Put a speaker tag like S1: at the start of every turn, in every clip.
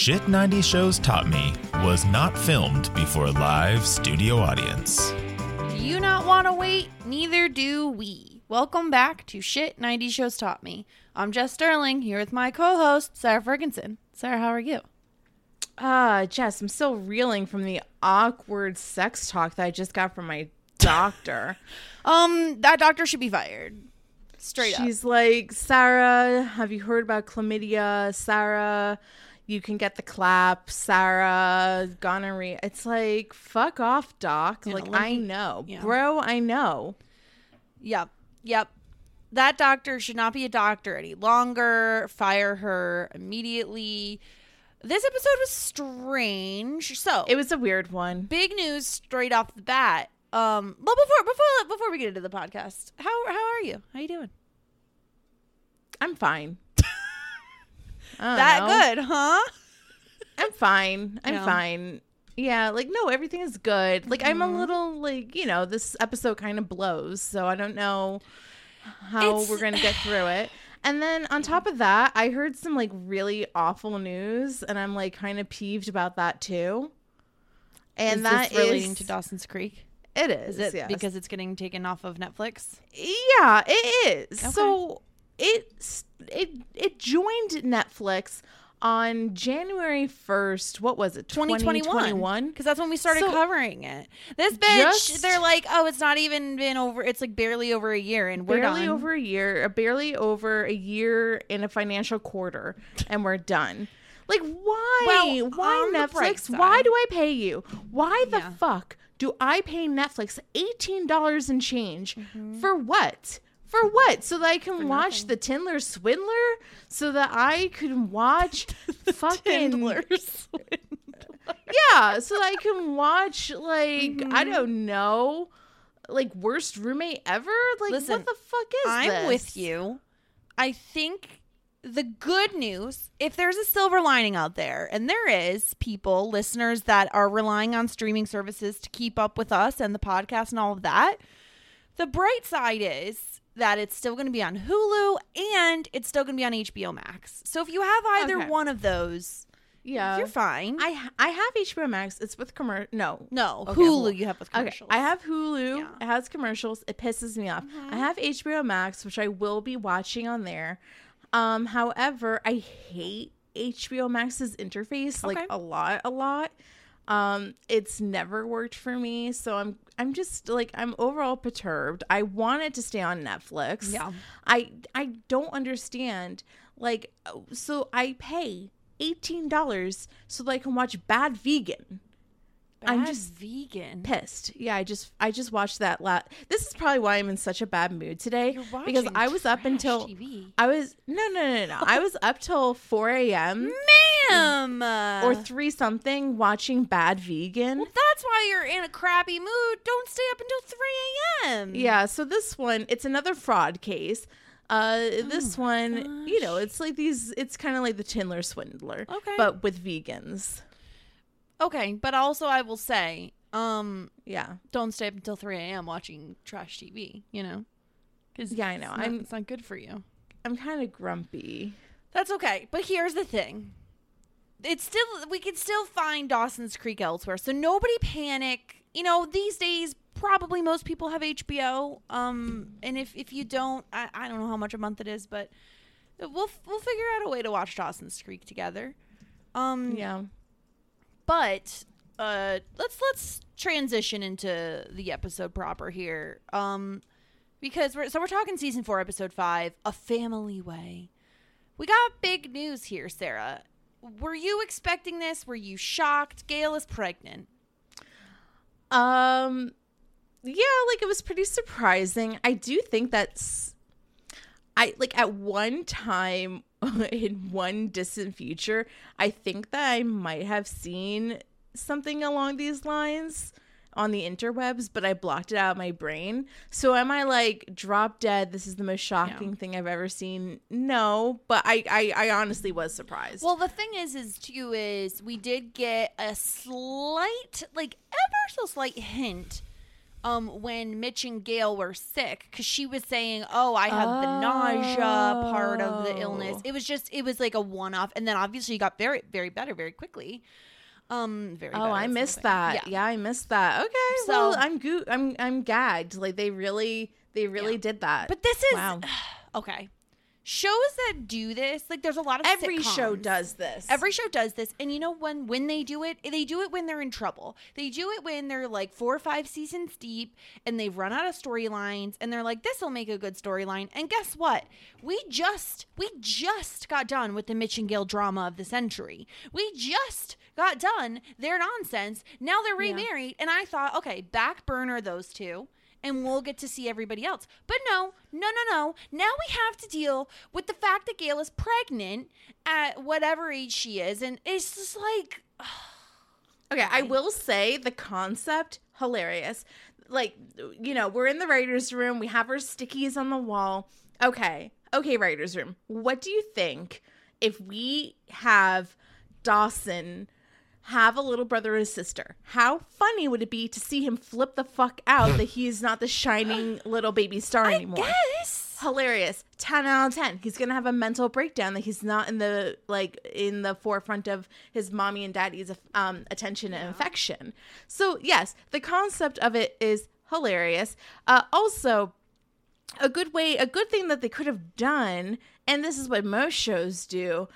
S1: Shit 90 Shows Taught Me
S2: was not filmed before a live studio audience.
S3: Do you not want to wait? Neither do we. Welcome back to Shit 90 Shows Taught Me. I'm Jess Sterling here with my co host, Sarah Ferguson. Sarah, how are you?
S4: Ah, Jess, I'm still reeling from the awkward sex talk that I just got from my doctor.
S3: Um, that doctor should be fired. Straight up.
S4: She's like, Sarah, have you heard about chlamydia? Sarah, you can get the clap. Sarah, gonorrhea. It's like, fuck off, doc.
S3: Yeah,
S4: like, I know.
S3: yeah.
S4: Bro, I know.
S3: Yep. Yep. That doctor should not be a doctor any longer. Fire her immediately. This episode was strange. So
S4: It was a weird one.
S3: big news straight off the bat. Um, but before before before we get into the podcast, how how are you? How you doing?
S4: I'm fine.
S3: That
S4: know.
S3: good, huh?
S4: I'm fine. I'm
S3: Yeah.
S4: fine. Yeah, like no, everything is good. Like I'm
S3: Mm-hmm.
S4: a little like, you know, this episode kind of blows, so I don't know how
S3: It's-
S4: we're going to get through it. And then on top of that, I heard some like really awful news and I'm like kind of peeved about that too. And
S3: Is
S4: that
S3: this relating
S4: is-
S3: to Dawson's Creek?
S4: it is,
S3: Is it
S4: yes.
S3: because it's getting taken off of Netflix?
S4: Yeah, it is. So it it it joined Netflix on January 1st. What was it?
S3: 2021.
S4: 2021?
S3: Because that's when we started
S4: So-
S3: covering it. This bitch,
S4: Just-
S3: they're like, oh, it's not even been over. It's like barely over a year, and we're
S4: barely
S3: done.
S4: over a year, uh, barely over a year in a financial quarter, and we're done. Like, why?
S3: Well,
S4: why
S3: on the bright
S4: Netflix? Why do I pay you? Why the
S3: Yeah.
S4: fuck do I pay Netflix eighteen dollars and change
S3: Mm-hmm.
S4: for what? For what? So that I can watch the Tinder Swindler? So that I can watch fucking
S3: Tindlers.
S4: yeah, so that I can watch like
S3: Mm-hmm.
S4: I don't know, like worst roommate ever. Like
S3: Listen,
S4: what the fuck is
S3: I'm
S4: this?
S3: with you. I think the good news, if there's a silver lining out there, and there is people, listeners that are relying on streaming services to keep up with us and the podcast and all of that, the bright side is that it's still going to be on Hulu and it's still going to be on HBO Max. So if you have either
S4: Okay.
S3: one of those,
S4: Yeah,
S3: you're fine.
S4: I I have HBO Max. It's with commercial. No,
S3: no,
S4: Okay,
S3: Hulu you have with
S4: Okay,
S3: commercials.
S4: I have Hulu.
S3: Yeah. Mm-hmm.
S4: It has commercials. It pisses me off. I have HBO Max, which I will be watching on there. Um, however, I hate HBO Max's interface like
S3: Okay.
S4: a lot, a lot. Um, it's never worked for me, so I'm I'm just like I'm overall perturbed. I want it to stay on Netflix.
S3: Yeah.
S4: I I don't understand. Like, oh, so I pay eighteen dollars so that I can watch Bad Vegan. I'm just
S3: vegan.
S4: pissed. Yeah, I just I just watched that la This is probably why I'm in such a bad mood today
S3: You're
S4: because I was up until
S3: TV.
S4: I was no no no no I was up till 4 a.m.
S3: Ma'am.
S4: or three something watching Bad Vegan.
S3: Well, that's why you're in a crappy mood. Don't stay up until 3 a.m.
S4: Yeah, so this one, it's another fraud case. Uh, this
S3: Oh
S4: one, you know, it's like these. It's kind of like the Tinder Swindler,
S3: Okay.
S4: but with vegans.
S3: Okay, but also I will say, um,
S4: Yeah,
S3: don't stay up until 3 a.m. watching trash TV, you know? Cause
S4: Yeah, I know.
S3: It's not,
S4: I'm-
S3: it's not good for you.
S4: I'm kind of grumpy.
S3: That's okay. But here's the thing. It's still we can still find Dawson's Creek elsewhere. So nobody panic. You know, these days probably most people have HBO. Um and if if you don't, I, I don't know how much a month it is, but we'll we'll figure out a way to watch Dawson's Creek together. Um
S4: Yeah,
S3: but uh let's let's transition into the episode proper here. Um because we're so we're talking season 4 episode 5 a family way. We got big news here sarah. Were you expecting this? Were you shocked? Gale is pregnant.
S4: Um, yeah, like it was pretty surprising. I do think that's, I like at one time in one distant future, I think that I might have seen something along these lines on the interwebs, but I blocked it out of my brain. So am I like drop dead? This is the most shocking thing I've ever seen. No, but I, I, I honestly was surprised.
S3: well the thing is is too is we did get a slight like ever so slight hint um when Mitch and Gale were sick cuz she was saying oh I have the nausea part of the illness
S4: Oh.
S3: it was just it was like a one off and then obviously you got very very better very quickly um very
S4: Oh, I missed that. Yeah. I missed that. Okay,
S3: So-
S4: well, I'm go- I'm I'm gagged. Like they really they really
S3: Yeah.
S4: did that.
S3: but this is
S4: wow.
S3: okay shows that do this like there's a lot of
S4: Every show does this.
S3: Every show does this, and you know when when they do it, they do it when they're in trouble. They do it when they're like four or five seasons deep, and they've run out of storylines, and they're like, "This will make a good storyline." And guess what? We just we just got done with the Mitch and Gale drama of the century. We just got done their nonsense. Now they're remarried, and I thought, okay, back burner those two. And we'll get to see everybody else. But no, no, no, no. Now we have to deal with the fact that Gale is pregnant at whatever age she is. And it's just like,
S4: Okay, I will say the concept hilarious. Like, you know, we're in the writers' room. We have our stickies on the wall. Okay, okay, writers' room. What do you think if we have Dawson have a little brother and sister? How funny would it be to see him flip the fuck out that he is not the shining little baby star anymore?
S3: yes.
S4: hilarious 10 out of 10 he's gonna have a mental breakdown that he's not in the like in the forefront of his mommy and daddy's um attention and affection so yes the concept of it is hilarious uh also a good way a good thing that they could have done and this is what most shows do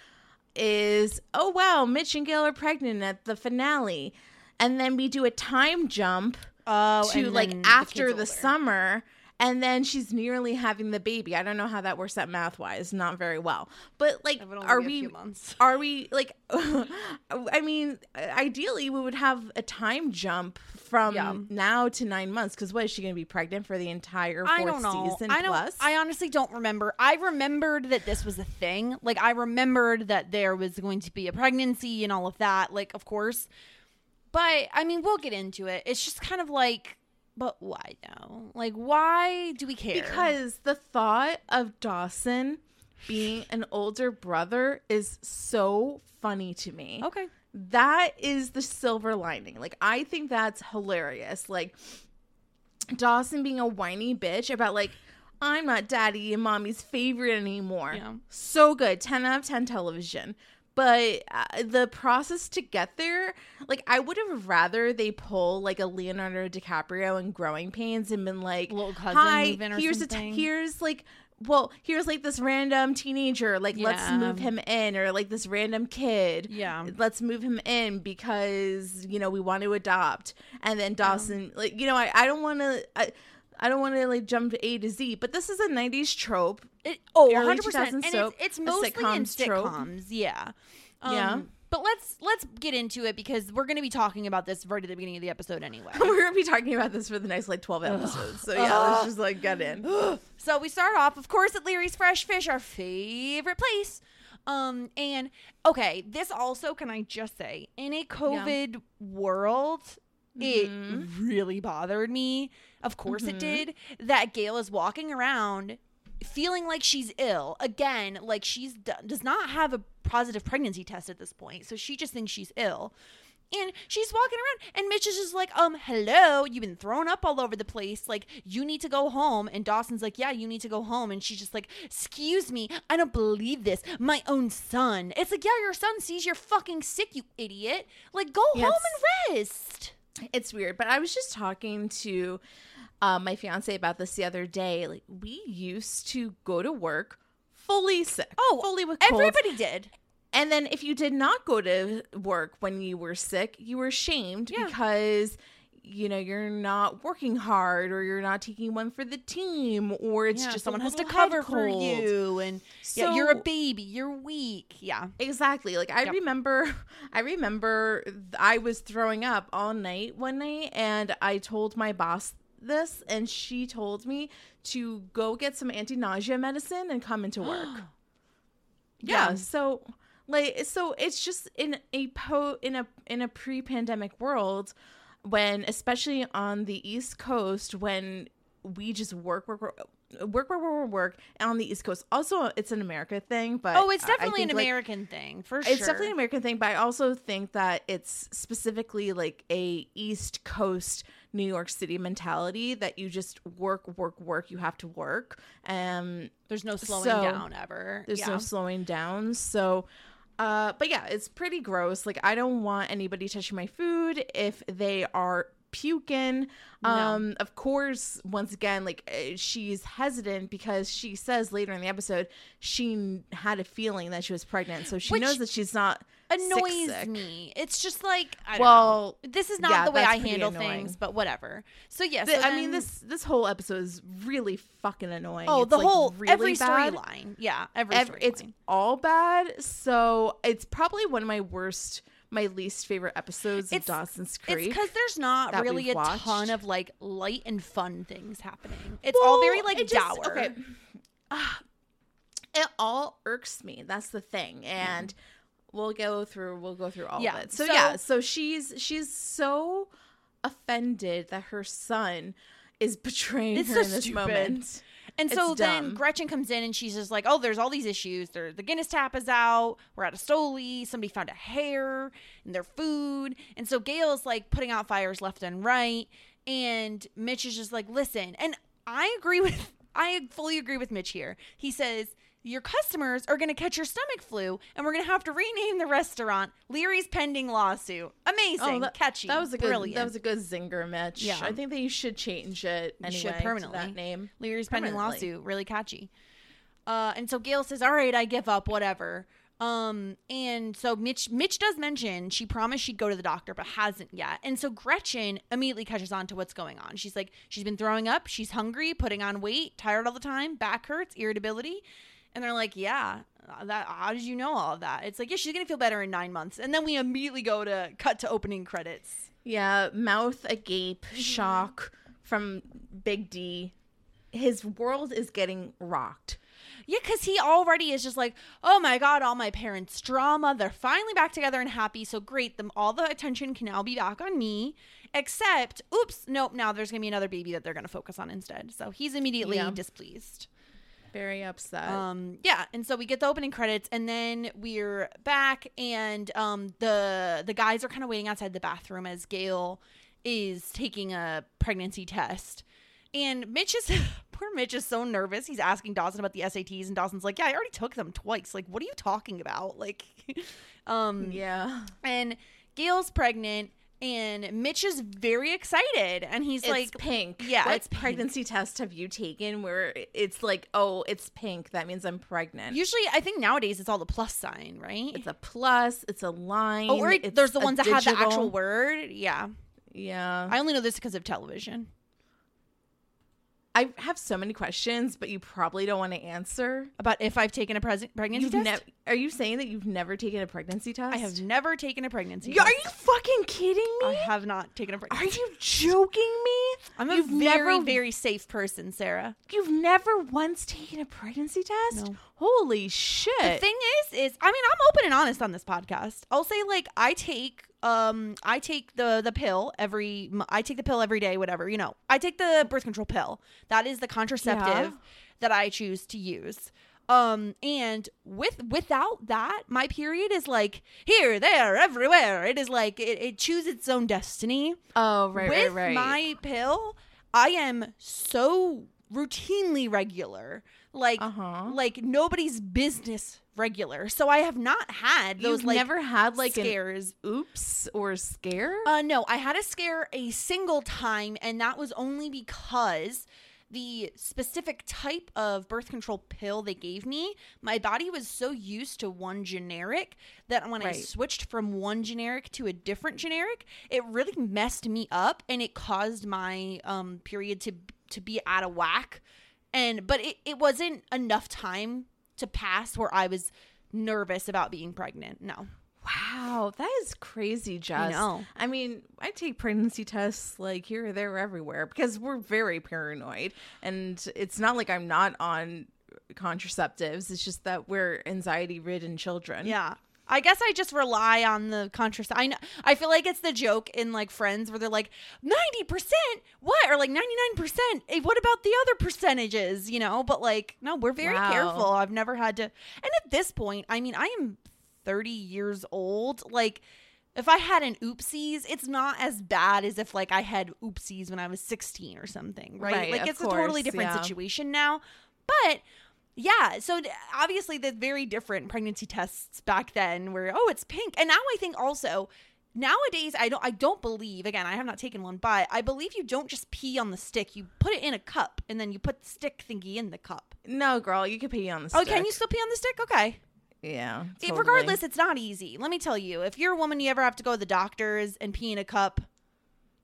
S4: is oh wow mitch and gale are pregnant at the finale. And then we do a time jump
S3: Oh,
S4: to like
S3: then the
S4: after the, summer and then she's nearly having the baby i don't know how that works out math wise not very well but like
S3: It would only
S4: are we
S3: months.
S4: are we like i mean ideally we would have a time jump from
S3: Yeah.
S4: now to nine months because what is she going to be pregnant for the entire fourth
S3: I don't know.
S4: season
S3: I don't.
S4: plus
S3: I honestly don't remember. I remembered that this was a thing. Like I remembered that there was going to be a pregnancy and all of that. Like of course, but I mean we'll get into it. It's just kind of like, but why now? Like why do we care?
S4: because the thought of dawson being an older brother is so funny to me
S3: okay,
S4: that is the silver lining. Like I think that's hilarious. Like Dawson being a whiny bitch about like I'm not daddy and mommy's favorite anymore.
S3: Yeah.
S4: So good. 10 out of 10 television. But uh, the process to get there, like I would have rather they pull like a Leonardo DiCaprio in Growing Pains and been like,
S3: Little cousin
S4: "Hi,
S3: move in or
S4: here's a t- here's like well, here's like this random teenager, like let's move him in, or like this random kid,
S3: Yeah.
S4: let's move him in because you know we want to adopt. And then Dawson, like you know, I, I don't want to. I, don't want to like jump to A to Z, but this is a '90s trope.
S3: It, oh, 100%. And
S4: 2000s
S3: it's, it's mostly in
S4: sitcoms trope.
S3: sitcoms. Yeah.
S4: Yeah.
S3: Um, But let's let's get into it because we're going to be talking about this right at the beginning of the episode anyway.
S4: We're gonna be talking about this for the next like twelve episodes. So yeah, let's just like get in.
S3: So we start off, of course, at Leery's Fresh Fish, our favorite place. Um, and okay, this also, can I just say, in a COVID world, it really bothered me. Of course, it did. That Gale is walking around feeling like she's ill again, like she's does not have a positive pregnancy test at this point, so she just thinks she's ill. And she's walking around, and Mitch is just like, um, hello, you've been thrown up all over the place. Like, you need to go home. And Dawson's like, yeah, you need to go home. And she's just like, excuse me, I don't believe this. My own son. It's like, yeah, your son sees you're fucking sick, you idiot. Like, go
S4: Yeah,
S3: home and rest.
S4: It's weird, but I was just talking to uh, my fiance about this the other day. Like we used to go to work fully sick.
S3: Oh,
S4: fully with colds.
S3: Everybody did.
S4: And then if you did not go to work when you were sick, you were shamed
S3: Yeah.
S4: because you know you're not working hard or you're not taking one for the team or it's
S3: yeah,
S4: just
S3: someone has to cover for you. And yeah, you're a baby. You're weak. Yeah.
S4: Exactly. Like I
S3: Yep.
S4: remember I remember I was throwing up all night one night and I told my boss this and she told me to go get some anti-nausea medicine and come into work. yeah.
S3: Yeah.
S4: So like so it's just in a po in a in a pre-pandemic world when especially on the East Coast when we just work work work work work work, work, on the East Coast. Also, it's an America thing, but
S3: Oh, it's definitely an
S4: think, like,
S3: American thing for sure.
S4: it's definitely an American thing, but I also think that it's specifically like a East Coast New York City mentality that you just work, work, work. You have to work. Um,
S3: There's no slowing
S4: So,
S3: down ever.
S4: there's
S3: yeah.
S4: no slowing down. So, uh, but yeah, it's pretty gross. Like I don't want anybody touching my food if they are puking. Um, of course, once again, like uh, she's hesitant because she says later in the episode she had a feeling that she was pregnant, so she
S3: Which
S4: knows that she's not
S3: annoys
S4: sick.
S3: me. It's just like I don't
S4: Well,
S3: know. This is not
S4: yeah,
S3: the way I handle
S4: annoying.
S3: things, but whatever. So yes,
S4: Th- I mean this this whole episode is really fucking annoying.
S3: Oh,
S4: It's,
S3: the
S4: like,
S3: whole
S4: really
S3: every storyline. Yeah, every
S4: Ev-
S3: storyline.
S4: it's all bad. So it's probably one of my worst, my least favorite episodes
S3: It's-
S4: of Dawson's Creek.
S3: It's because there's not really a ton of like light and fun things happening. It's all very like
S4: it just-
S3: dour.
S4: Okay. It all irks me. That's the thing, and we'll go through. We'll go through all
S3: Yeah,
S4: of it. So,
S3: so-
S4: yeah, so she's she's so offended that her son is betraying her
S3: so
S4: in this
S3: stupid.
S4: moment.
S3: And
S4: It's
S3: so then. Gretchen comes in and she's just like, "Oh, there's all these issues. There, the Guinness tap is out. We're out of Stoli. Somebody found a hair in their food." And so Gale's like putting out fires left and right, and Mitch is just like, "Listen." And I agree with, I fully agree with Mitch here. He says. Your customers are going to catch your stomach flu, and we're going to have to rename the restaurant Leery's pending lawsuit. Amazing,
S4: that,
S3: catchy,
S4: That was a good. That was a good zinger, Mitch.
S3: Yeah.
S4: I think that you should change it
S3: You
S4: anyway.
S3: should permanently.
S4: that name.
S3: Leery's pending lawsuit, really catchy. Uh, and so Gale says, "All right, I give up, whatever." Um, and so Mitch, Mitch does mention she promised she'd go to the doctor, but hasn't yet. And so Gretchen immediately catches on to what's going on. She's like, she's been throwing up, she's hungry, putting on weight, tired all the time, back hurts, irritability. And they're like, "Yeah, uh, that. How did you know all of that?" It's like, "Yeah, she's gonna feel better in nine months." And then we immediately go to cut to opening credits.
S4: Yeah, mouth agape,
S3: Mm-hmm.
S4: shock from Big D. His world is getting rocked.
S3: Yeah, because he already is just like, oh my god, all my parents' drama. They're finally back together and happy. So great. Them all the attention can now be back on me. Except, oops, nope. Now there's gonna be another baby that they're gonna focus on instead. So he's immediately
S4: Yeah.
S3: displeased.
S4: Very upset.
S3: Um, yeah, and so we get the opening credits, and then we're back, and um, the the guys are kind of waiting outside the bathroom as Gale is taking a pregnancy test, and Mitch is poor Mitch is so nervous. He's asking Dawson about the SATs, and Dawson's like, "Yeah, I already took them twice. Like, what are you talking about? Like, um,
S4: yeah.
S3: and Gale's pregnant." And Mitch is very excited, and he's
S4: It's
S3: like,
S4: pink.
S3: Yeah,
S4: what
S3: it's
S4: pregnancy test have you taken where it's like, oh, it's pink. That means I'm pregnant.
S3: Usually, I think nowadays it's all the plus sign, right?
S4: it's a plus. It's a line.
S3: Oh, or there's the ones that have the actual word. Yeah.
S4: Yeah.
S3: I only know this because of television.
S4: I have so many questions, but you probably don't want to answer.
S3: About if I've taken a pres- pregnancy
S4: You've
S3: test?
S4: never. Are you saying that you've never taken a pregnancy test?
S3: I have never taken a pregnancy
S4: You- Are
S3: test.
S4: you fucking kidding me?
S3: I have not taken a pregnancy.
S4: Are
S3: pregnancy
S4: you joking me?
S3: I'm a
S4: You've
S3: very,
S4: never-
S3: very safe person, Sarah.
S4: You've never once taken a pregnancy test?
S3: No.
S4: Holy shit!
S3: The thing is, is I mean, I'm open and honest on this podcast. I'll say like I take um I take the the pill every I take the pill every day, whatever you know. I take the birth control pill. That is the contraceptive
S4: Yeah.
S3: that I choose to use. Um and with without that, my period is like here, there, everywhere. It is like it, it chooses its own destiny.
S4: oh right,
S3: with
S4: right, right.
S3: my pill, I am so routinely regular. Like
S4: Uh-huh.
S3: like nobody's business regular. So I have not had those
S4: You've
S3: like
S4: never had like
S3: scares.
S4: oops or scare.
S3: Uh no, I had a scare a single time and that was only because the specific type of birth control pill they gave me, my body was so used to one generic that when I switched from one generic to a different generic, it really messed me up and it caused my um period to to be out of whack. And but it, it wasn't enough time to pass where I was nervous about being pregnant. No.
S4: Wow, that is crazy, Jess.
S3: know.
S4: I mean, I take pregnancy tests like here, there, everywhere because we're very paranoid, and it's not like I'm not on contraceptives. It's just that we're anxiety-ridden children.
S3: Yeah. I guess I just rely on the contraceptive. I know, I feel like it's the joke in like Friends where they're like ninety percent, what, or like ninety nine percent. Eh, what about the other percentages? You know, but like no, we're very
S4: Wow.
S3: careful. I've never had to. And at this point, I mean, I am thirty years old. Like, if I had an oopsies, it's not as bad as if like I had oopsies when I was sixteen or something, right?
S4: Right,
S3: like it's a totally different
S4: yeah.
S3: situation now. But yeah, so obviously the very different pregnancy tests back then where oh it's pink. And now I think also nowadays I don't I don't believe again, I have not taken one, but I believe you don't just pee on the stick. You put it in a cup and then you put the stick thingy in the cup.
S4: No, girl, you can pee on the.
S3: Oh,
S4: Stick.
S3: can you still pee on the stick? Okay.
S4: Yeah. Totally.
S3: regardless, it's not easy. Let me tell you, if you're a woman you ever have to go to the doctors and pee in a cup,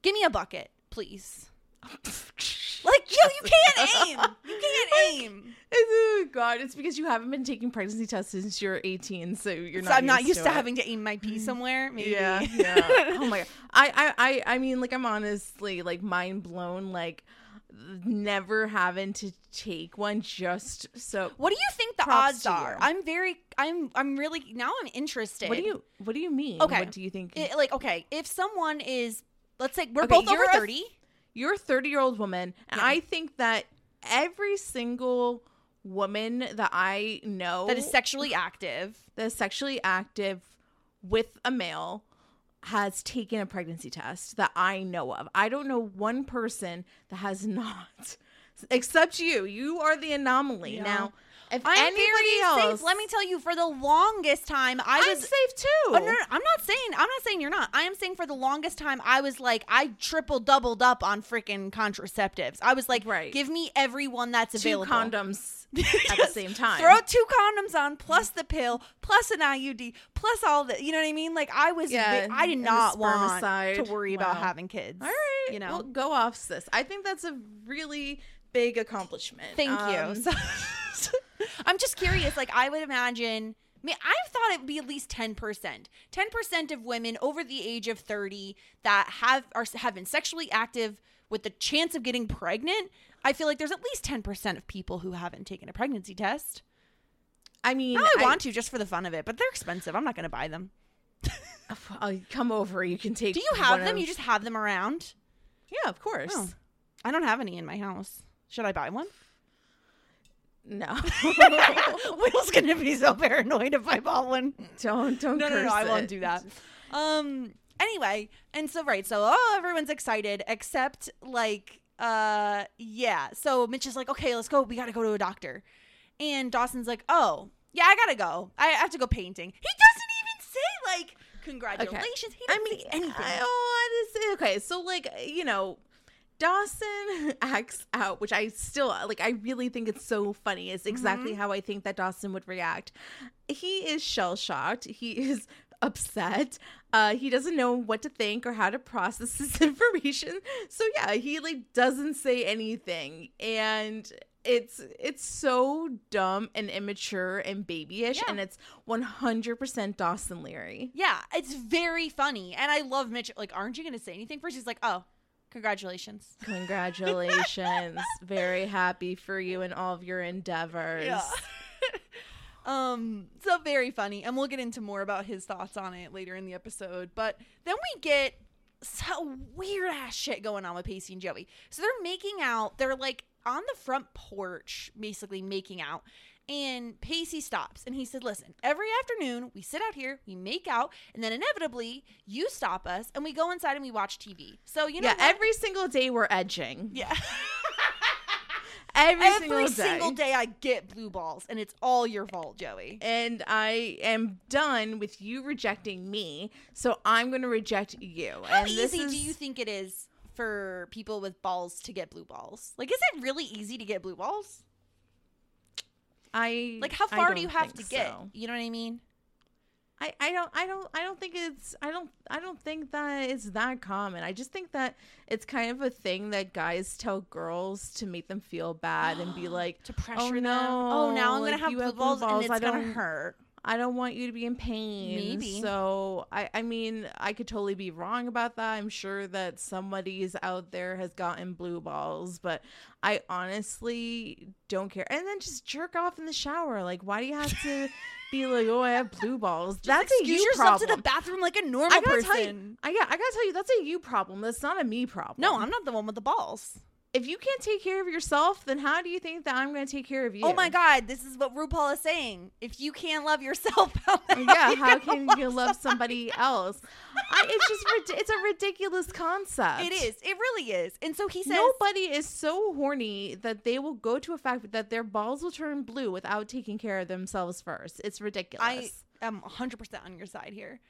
S3: give me a bucket, please. Like, yo, you can't aim. You can't aim.
S4: Oh God, it's because you haven't been taking pregnancy tests since you're 18, so you're
S3: So
S4: not.
S3: I'm not used to,
S4: it.
S3: having to aim my pee mm. somewhere. Maybe.
S4: Yeah, yeah. oh my god. I, I, I, I mean, like, I'm honestly like mind blown. Like, never having to take one just so.
S3: What do you think the odds are? I'm very, I'm, I'm really now. I'm interested.
S4: What do you, what do you mean?
S3: Okay.
S4: What do you think?
S3: It- like? Okay, if someone is, let's say we're
S4: Okay,
S3: both over
S4: you're a-
S3: thirty.
S4: You're a 30 year old woman, and
S3: Yeah.
S4: I think that every single woman that I know
S3: that is sexually active.
S4: that is sexually active with a male has taken a pregnancy test that I know of. I don't know one person that has not, except you. You are the anomaly.
S3: Yeah.
S4: Now, if
S3: I'm
S4: anybody else,
S3: safe. Let me tell you, for the longest time, I
S4: I'm
S3: was
S4: safe too.
S3: Oh, no, no, I'm not saying I'm not saying you're not. I am saying for the longest time I was like I triple doubled up on freaking contraceptives. I was like,
S4: Right.
S3: give me everyone that's
S4: Two
S3: available.
S4: condoms at the same time.
S3: Throw two condoms on, plus the pill, plus an IUD, plus all the. You know what I mean? Like I was,
S4: Yeah,
S3: I did not want to worry about having kids.
S4: All right,
S3: you know.
S4: well, go off, sis. I think that's a really big accomplishment.
S3: Thank
S4: Um,
S3: you. So- I'm just curious. Like, I would imagine. I mean, I thought it'd be at least ten percent. Ten percent of women over the age of thirty that have are have been sexually active with the chance of getting pregnant. I feel like there's at least ten percent of people who haven't taken a pregnancy test.
S4: I mean,
S3: Now I, want to just for the fun of it, but they're expensive. I'm not going to buy them.
S4: I'll come over. You can take.
S3: Do you have them?
S4: of-
S3: You just have them around?
S4: Yeah, of course.
S3: Oh. I don't have any in my house. Should I buy one?
S4: No,
S3: Will's gonna be so paranoid if I bought one.
S4: don't don't.
S3: no, no, no, I won't
S4: it.
S3: do that. Um. Anyway, and so right, so oh, everyone's excited except like, uh, yeah. So Mitch is like, okay, let's go. We got to go to a doctor, and Dawson's like, oh, yeah, I gotta go. I have to go painting. He doesn't even say like congratulations. He
S4: I
S3: doesn't
S4: mean,
S3: say anything.
S4: I, oh, I just, okay. So like, you know, Dawson acts out, which I still like. I really think it's so funny. It's exactly
S3: Mm-hmm.
S4: how I think that Dawson would react. He is shell shocked. He is upset. Uh, he doesn't know what to think or how to process this information. So yeah, he like doesn't say anything, and it's it's so dumb and immature and babyish,
S3: Yeah.
S4: and it's one hundred percent Dawson Leery.
S3: Yeah, it's very funny, and I love Mitch. Like, aren't you going to say anything first? He's like, "Oh, congratulations."
S4: Congratulations! Very happy for you and all of your endeavors. Yeah.
S3: um, so very funny, and we'll get into more about his thoughts on it later in the episode. But then we get some weird ass shit going on with Pacey and Joey. So they're making out. They're like on the front porch, basically making out. And Pacey stops and he said, Listen, every afternoon we sit out here, we make out, and then inevitably you stop us and we go inside and we watch TV. So, you know,
S4: yeah.
S3: what?
S4: Every single day we're edging.
S3: Yeah.
S4: Every,
S3: Every
S4: single,
S3: single
S4: day.
S3: day I get blue balls, and it's all your fault, Joey.
S4: and I am done with you rejecting me, so I'm going to reject you.
S3: How
S4: and this
S3: easy
S4: is,
S3: do you think it is for people with balls to get blue balls? Like, is it really easy to get blue balls?
S4: I
S3: Like, how far do you have to get?
S4: so.
S3: You know what I mean?
S4: I, I don't I don't I don't think it's I don't I don't think that it's that common. I just think that it's kind of a thing that guys tell girls to make them feel bad and be like
S3: To pressure
S4: oh,
S3: them. oh, now I'm gonna have blue balls,
S4: balls,
S3: and
S4: I
S3: it's gonna
S4: don't-
S3: hurt.
S4: I don't want you to be in pain.
S3: Maybe.
S4: So I I mean I could totally be wrong about that. I'm sure that somebody's out there has gotten blue balls, but I honestly don't care. And then just jerk off in the shower. Like why do you have to be like, oh, I have blue balls? that's a you
S3: yourself
S4: problem.
S3: to the bathroom like a normal
S4: I
S3: person.
S4: you, I yeah, I gotta tell you, that's a you problem. That's not a me problem.
S3: no, I'm not the one with the balls.
S4: If you can't take care of yourself, then how do you think that I'm gonna take care of you?
S3: Oh my god, this is what RuPaul is saying. If you can't love yourself, how
S4: Yeah, how can you love somebody else? I, it's just it's a ridiculous concept.
S3: It is. It really is. And so he says,
S4: Nobody is so horny that they will go to a fact that their balls will turn blue without taking care of themselves first. It's ridiculous.
S3: I am 100% on your side here.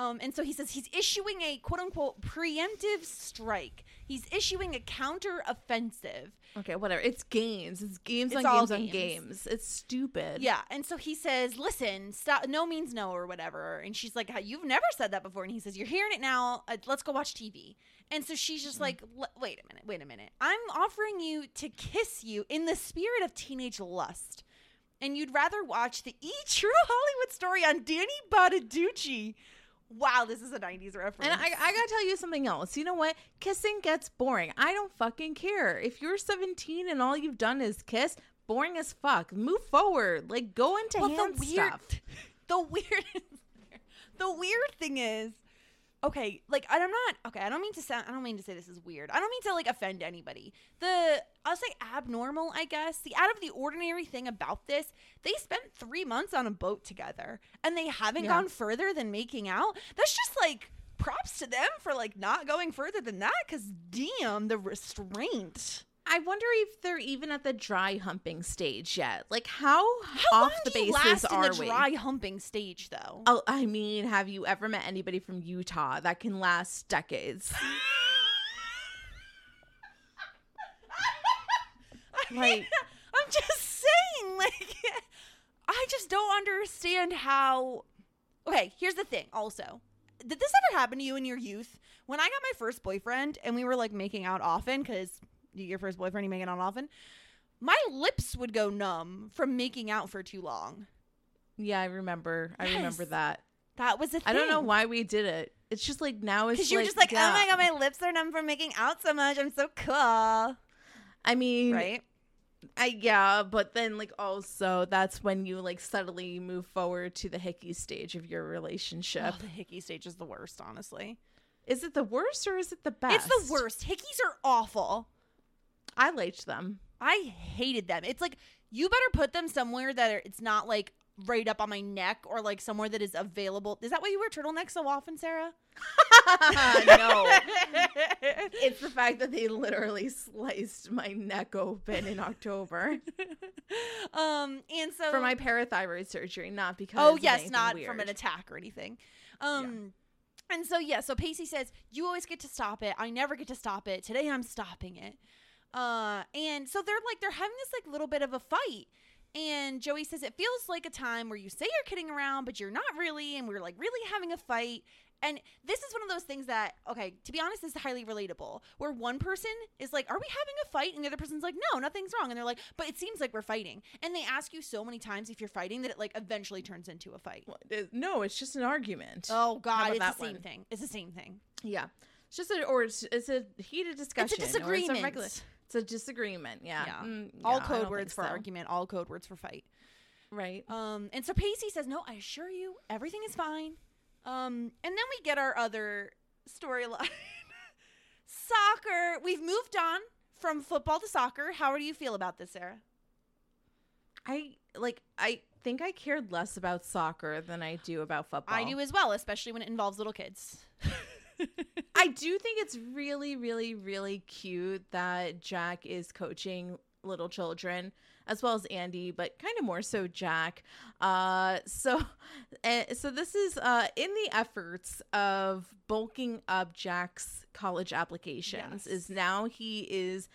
S3: Um, and so he says he's issuing a quote unquote preemptive strike. He's issuing a counter offensive.
S4: okay, whatever. It's games. It's games
S3: It's
S4: on
S3: all
S4: games on
S3: games.
S4: games. It's stupid.
S3: Yeah. And so he says, listen, stop. No means no or whatever. And she's like, you've never said that before. And he says, you're hearing it now. Uh, let's go watch TV. And so she's just like, wait a minute, wait a minute. I'm offering you to kiss you in the spirit of teenage lust. And you'd rather watch the E True Hollywood story on Danny Bonaduce. Wow, this is a 90s reference.
S4: And I, I gotta tell you something else. You know what? Kissing gets boring. I don't fucking care. If you're 17 and all you've done is kiss, boring as fuck. Move forward. Like go into
S3: Well,
S4: hand
S3: the weird,
S4: stuff.
S3: the weird, the weird thing is, okay, like I'm not okay. I don't mean to sound. I don't mean to say this is weird. I don't mean to like offend anybody. The I'll say abnormal. I guess the out of the ordinary thing about this, they spent three months on a boat together, and they haven't
S4: Yeah.
S3: gone further than making out. That's just like props to them for like not going further than that. Because damn, the restraint.
S4: I wonder if they're even at the dry humping stage yet. Like how,
S3: How
S4: off
S3: long
S4: the
S3: do you
S4: bases
S3: last
S4: are
S3: in the
S4: we?
S3: dry humping stage though?
S4: Oh, I mean, have you ever met anybody from Utah that can last decades? like
S3: I'm just saying, like, I just don't understand how. Okay, here's the thing. Also, did this ever happen to you in your youth? When I got my first boyfriend and we were like making out often, because your first boyfriend, you make it on often, my lips would go numb from making out for too long.
S4: yeah, I remember. I remember that.
S3: That was a thing.
S4: I don't know why we did it. It's just like now it's
S3: Because you're
S4: like,
S3: just like,
S4: yeah.
S3: oh my god, my lips are numb from making out so much. I'm so cool,
S4: I mean,
S3: right?
S4: I yeah, but then like also that's when you like subtly move forward to the hickey stage of your oh, relationship.
S3: Oh, the hickey stage is the worst, honestly.
S4: Is it the worst or is it the best?
S3: It's the worst. Hickeys are awful.
S4: I liked them.
S3: I hated them. It's like you better put them somewhere that are- it's not like right up on my neck or like somewhere that is available. Is that why you wear turtlenecks so often, Sarah?
S4: no. It's the fact that they literally sliced my neck open in October
S3: um, and so
S4: for my parathyroid surgery, not because
S3: oh yes, not
S4: weird.
S3: from an attack or anything. Um, and so yeah, so Pacey says you always get to stop it. I never get to stop it. Today I'm stopping it. Uh, and so they're like they're having this like little bit of a fight. And Joey says it feels like a time where you say you're kidding around, but you're not really, and we're like really having a fight. And this is one of those things that, okay, to be honest, this is highly relatable. Where one person is like, Are we having a fight? And the other person's like, No, nothing's wrong. And they're like, But it seems like we're fighting. And they ask you so many times if you're fighting that it like eventually turns into a fight.
S4: It- no, it's just an argument.
S3: Oh, God, it's the same thing. It's the same thing.
S4: Yeah. It's just a, or it's, it's a heated discussion. or
S3: a
S4: disagreement. It's a disagreement. Yeah.
S3: Yeah.
S4: Mm,
S3: all code words for
S4: so.
S3: argument, all code words for fight.
S4: Right.
S3: Um, and so Pacey says, "No, I assure you, everything is fine." Um, and then we get our other storyline: soccer. We've moved on from football to soccer. How do you feel about this, Sarah?
S4: I like. I think I cared less about soccer than I do about football.
S3: I do as well, especially when it involves little kids.
S4: I do think it's really, really, really cute that Jack is coaching little children as well as Andy, but kind of more so Jack. Uh, so, uh, so this is uh, in the efforts of bulking up Jack's college applications.
S3: Yes.
S4: Is now he is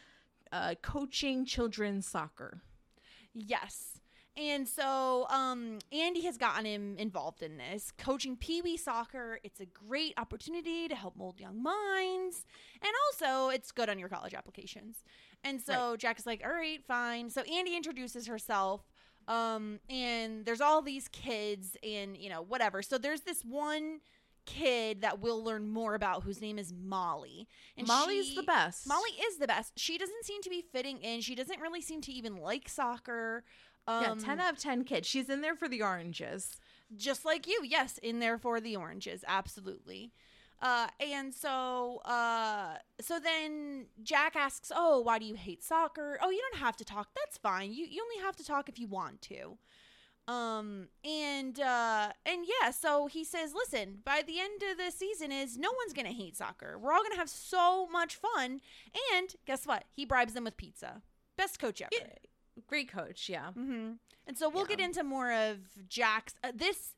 S4: uh, coaching children's soccer.
S3: Yes. And so um, Andy has gotten him involved in this, coaching Pee Wee soccer. It's a great opportunity to help mold young minds. And also, it's good on your college applications. And so Jack is like, all right, fine. So Andy introduces herself. Um, and there's all these kids, and, you know, whatever. So there's this one kid that we'll learn more about whose name is Molly. And
S4: Molly's
S3: she-
S4: the best.
S3: Molly is the best. She doesn't seem to be fitting in. She doesn't really seem to even like soccer.
S4: Yeah,
S3: Um,
S4: ten out of ten kids. She's in there for the oranges.
S3: just like you. Yes, in there for the oranges, absolutely. Uh, and so, uh, so then Jack asks, "Oh, why do you hate soccer? Oh, you don't have to talk. That's fine. You you only have to talk if you want to." Um, and uh, and yeah, so he says, "Listen, by the end of the season, is no one's gonna hate soccer. We're all gonna have so much fun." And guess what? He bribes them with pizza. Best coach ever.
S4: Great coach. Yeah.
S3: Mm-hmm. And so we'll get into more of Jack's. Uh, this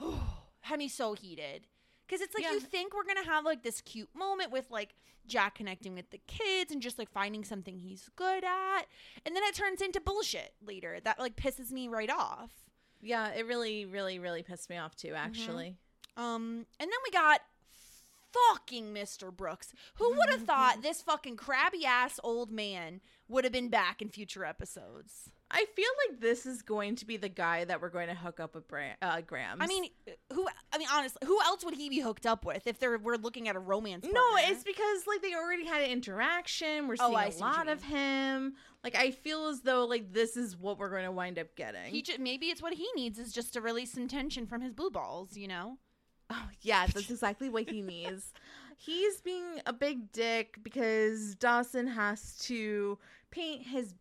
S3: had me so heated because it's like
S4: Yeah.
S3: you think we're gonna have like this cute moment with like Jack connecting with the kids and just like finding something he's good at, and then it turns into bullshit later. That like pisses me right off.
S4: Yeah, it really, really, really pissed me off too. Actually,
S3: Um, and then we got fucking Mr. Brooks. Who would have thought this fucking crabby ass old man would have been back in future episodes?
S4: I feel like this is going to be the guy that we're going to hook up with Bra- uh, Grams.
S3: I mean, who? I mean, honestly, who else would he be hooked up with if they're we're looking at a romance?
S4: no, it's because like they already had an interaction. We're
S3: Oh,
S4: seeing
S3: I
S4: a
S3: see
S4: lot of him. Like I feel as though like this is what we're going to wind up getting.
S3: he just maybe it's what he needs is just to release some tension from his blue balls. You know?
S4: Oh, yeah, that's exactly what he needs. He's being a big dick because Dawson has to paint his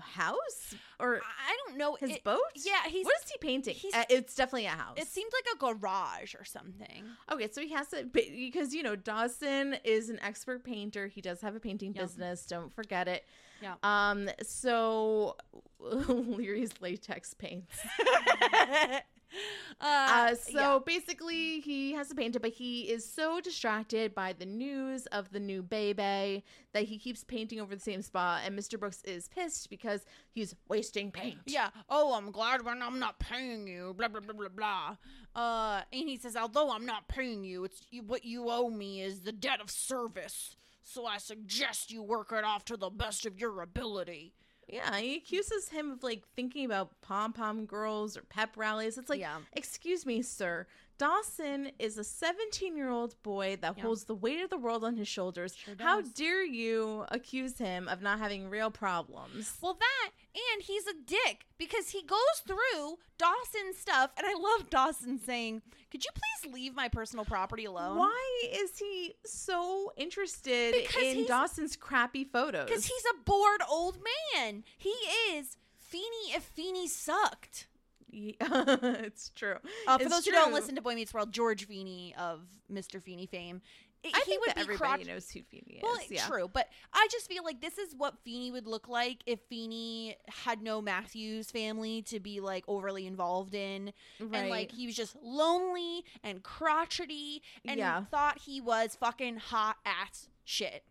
S4: house or
S3: I don't know
S4: his
S3: it-
S4: boat.
S3: Yeah, he's.
S4: what is he painting?
S3: he's-
S4: Uh, it's definitely a house.
S3: It seemed like a garage or something.
S4: Okay, so he has to because you know Dawson is an expert painter. He does have a painting business. Don't forget it.
S3: Yeah.
S4: Um. So Leery's latex paints. Uh, so
S3: yeah.
S4: basically, he has to paint it, but he is so distracted by the news of the new baby that he keeps painting over the same spot. And Mr. Brooks is pissed because he's wasting paint.
S3: Yeah. Oh, I'm glad when I'm not paying you. Blah blah blah blah blah. Uh, and he says, although I'm not paying you, it's you, what you owe me is the debt of service. So I suggest you work it off to the best of your ability.
S4: Yeah, he accuses him of like thinking about pom pom girls or pep rallies. It's like,
S3: Yeah.
S4: excuse me, sir. Dawson is a 17 year old boy that holds the weight of the world on his shoulders. How dare you accuse him of not having real problems?
S3: Well, that and he's a dick because he goes through Dawson's stuff, and I love Dawson saying, "Could you please leave my personal property alone?"
S4: Why is he so interested
S3: Because
S4: in Dawson's crappy photos?
S3: Because he's a bored old man. He is Feeny if Feeny sucked.
S4: Yeah, it's true.
S3: Uh, for
S4: It's
S3: those who don't listen to Boy Meets World, George Feeny of Mr. Feeny fame, i-
S4: I
S3: he
S4: think
S3: would be
S4: everybody
S3: crotch-
S4: knows who Feeny is.
S3: Well,
S4: yeah.
S3: true, but I just feel like this is what Feeny would look like if Feeny had no Matthews family to be like overly involved in, and like he was just lonely and crotchety, and
S4: Yeah.
S3: thought he was fucking hot ass shit.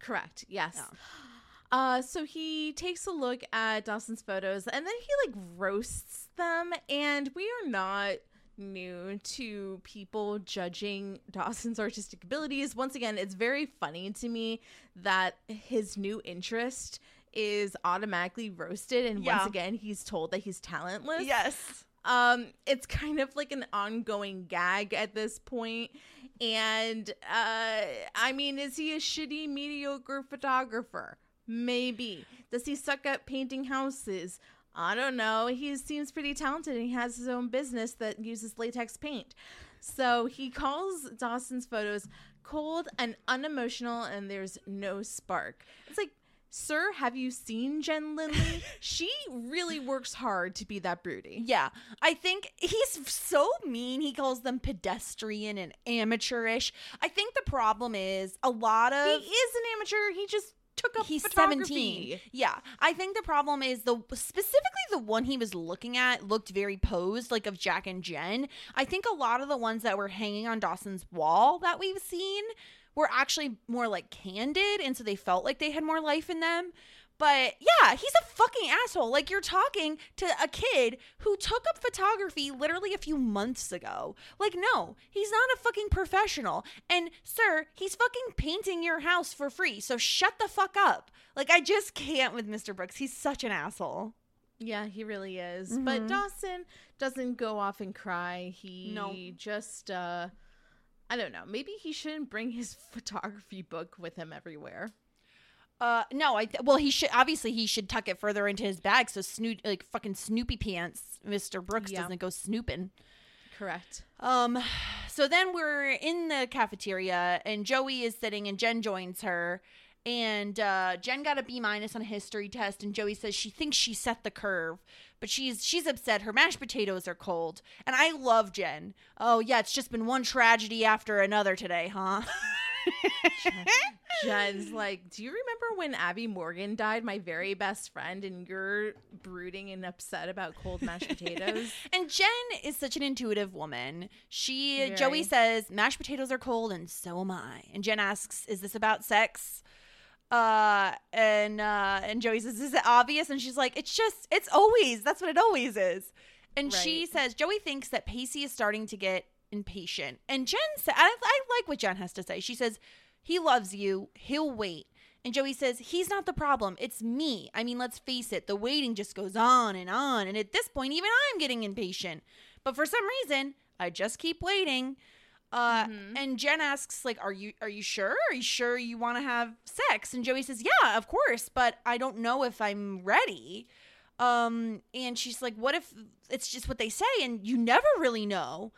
S4: Correct. Yes.
S3: Yeah.
S4: Uh, so he takes a look at Dawson's photos and then he like roasts them. And we are not new to people judging Dawson's artistic abilities. Once again, it's very funny to me that his new interest is automatically roasted and
S3: Yeah.
S4: once again he's told that he's talentless.
S3: Yes.
S4: Um, it's kind of like an ongoing gag at this point. And uh I mean, is he a shitty, mediocre photographer? Maybe. Does he suck at painting houses? I don't know. He seems pretty talented and he has his own business that uses latex paint. So he calls Dawson's photos cold and unemotional and there's no spark. It's like, sir, have you seen Jen Lindley? she really works hard to be that broody.
S3: Yeah, I think he's so mean. He calls them pedestrian and amateurish. I think the problem is a lot of
S4: He is an amateur. He just took up
S3: he's
S4: photography.
S3: 17 yeah. I think the problem is the specifically the one he was looking at looked very posed like of jack and jen. I think a lot of the ones that were hanging on dawson's wall that we've seen were actually more like candid and so they felt like they had more life in them but yeah he's a fucking asshole like you're talking to a kid who took up photography literally a few months ago like no he's not a fucking professional and sir he's fucking painting your house for free so shut the fuck up like i just can't with mr brooks he's such an asshole
S4: Yeah, he really is. But Dawson doesn't go off and cry. He
S3: No.
S4: just uh I don't know. Maybe he shouldn't bring his photography book with him everywhere.
S3: Uh, no, I th- well he should obviously he should tuck it further into his bag so snoot like fucking Snoopy pants, Mr. Brooks
S4: Yeah.
S3: doesn't go snooping.
S4: Correct.
S3: Um, so then we're in the cafeteria and Joey is sitting and Jen joins her. And uh, Jen got a B minus on a history test, and Joey says she thinks she set the curve, but she's she's upset. Her mashed potatoes are cold, and I love Jen. Oh yeah, it's just been one tragedy after another today, huh?
S4: Jen's like, Do you remember when Abby Morgan died, my very best friend, and you're brooding and upset about cold mashed potatoes?
S3: And Jen is such an intuitive woman. She. Joey says mashed potatoes are cold and so am I. And Jen asks, "Is this about sex?" Uh and uh and Joey says, "Is it obvious?" And she's like, "It's just it's always. That's what it always is." And she says Joey thinks that Pacey is starting to get impatient. And Jen said, I, I like what Jen has to say. She says, "He loves you. He'll wait." And Joey says, He's not the problem. It's me. I mean, let's face it, the waiting just goes on and on. And at this point, even I'm getting impatient. But for some reason, I just keep waiting. Uh, and Jen asks, like, are you are you sure? Are you sure you want to have sex? And Joey says, Yeah, of course, but I don't know if I'm ready. Um, and she's like, What if it's just what they say and you never really know?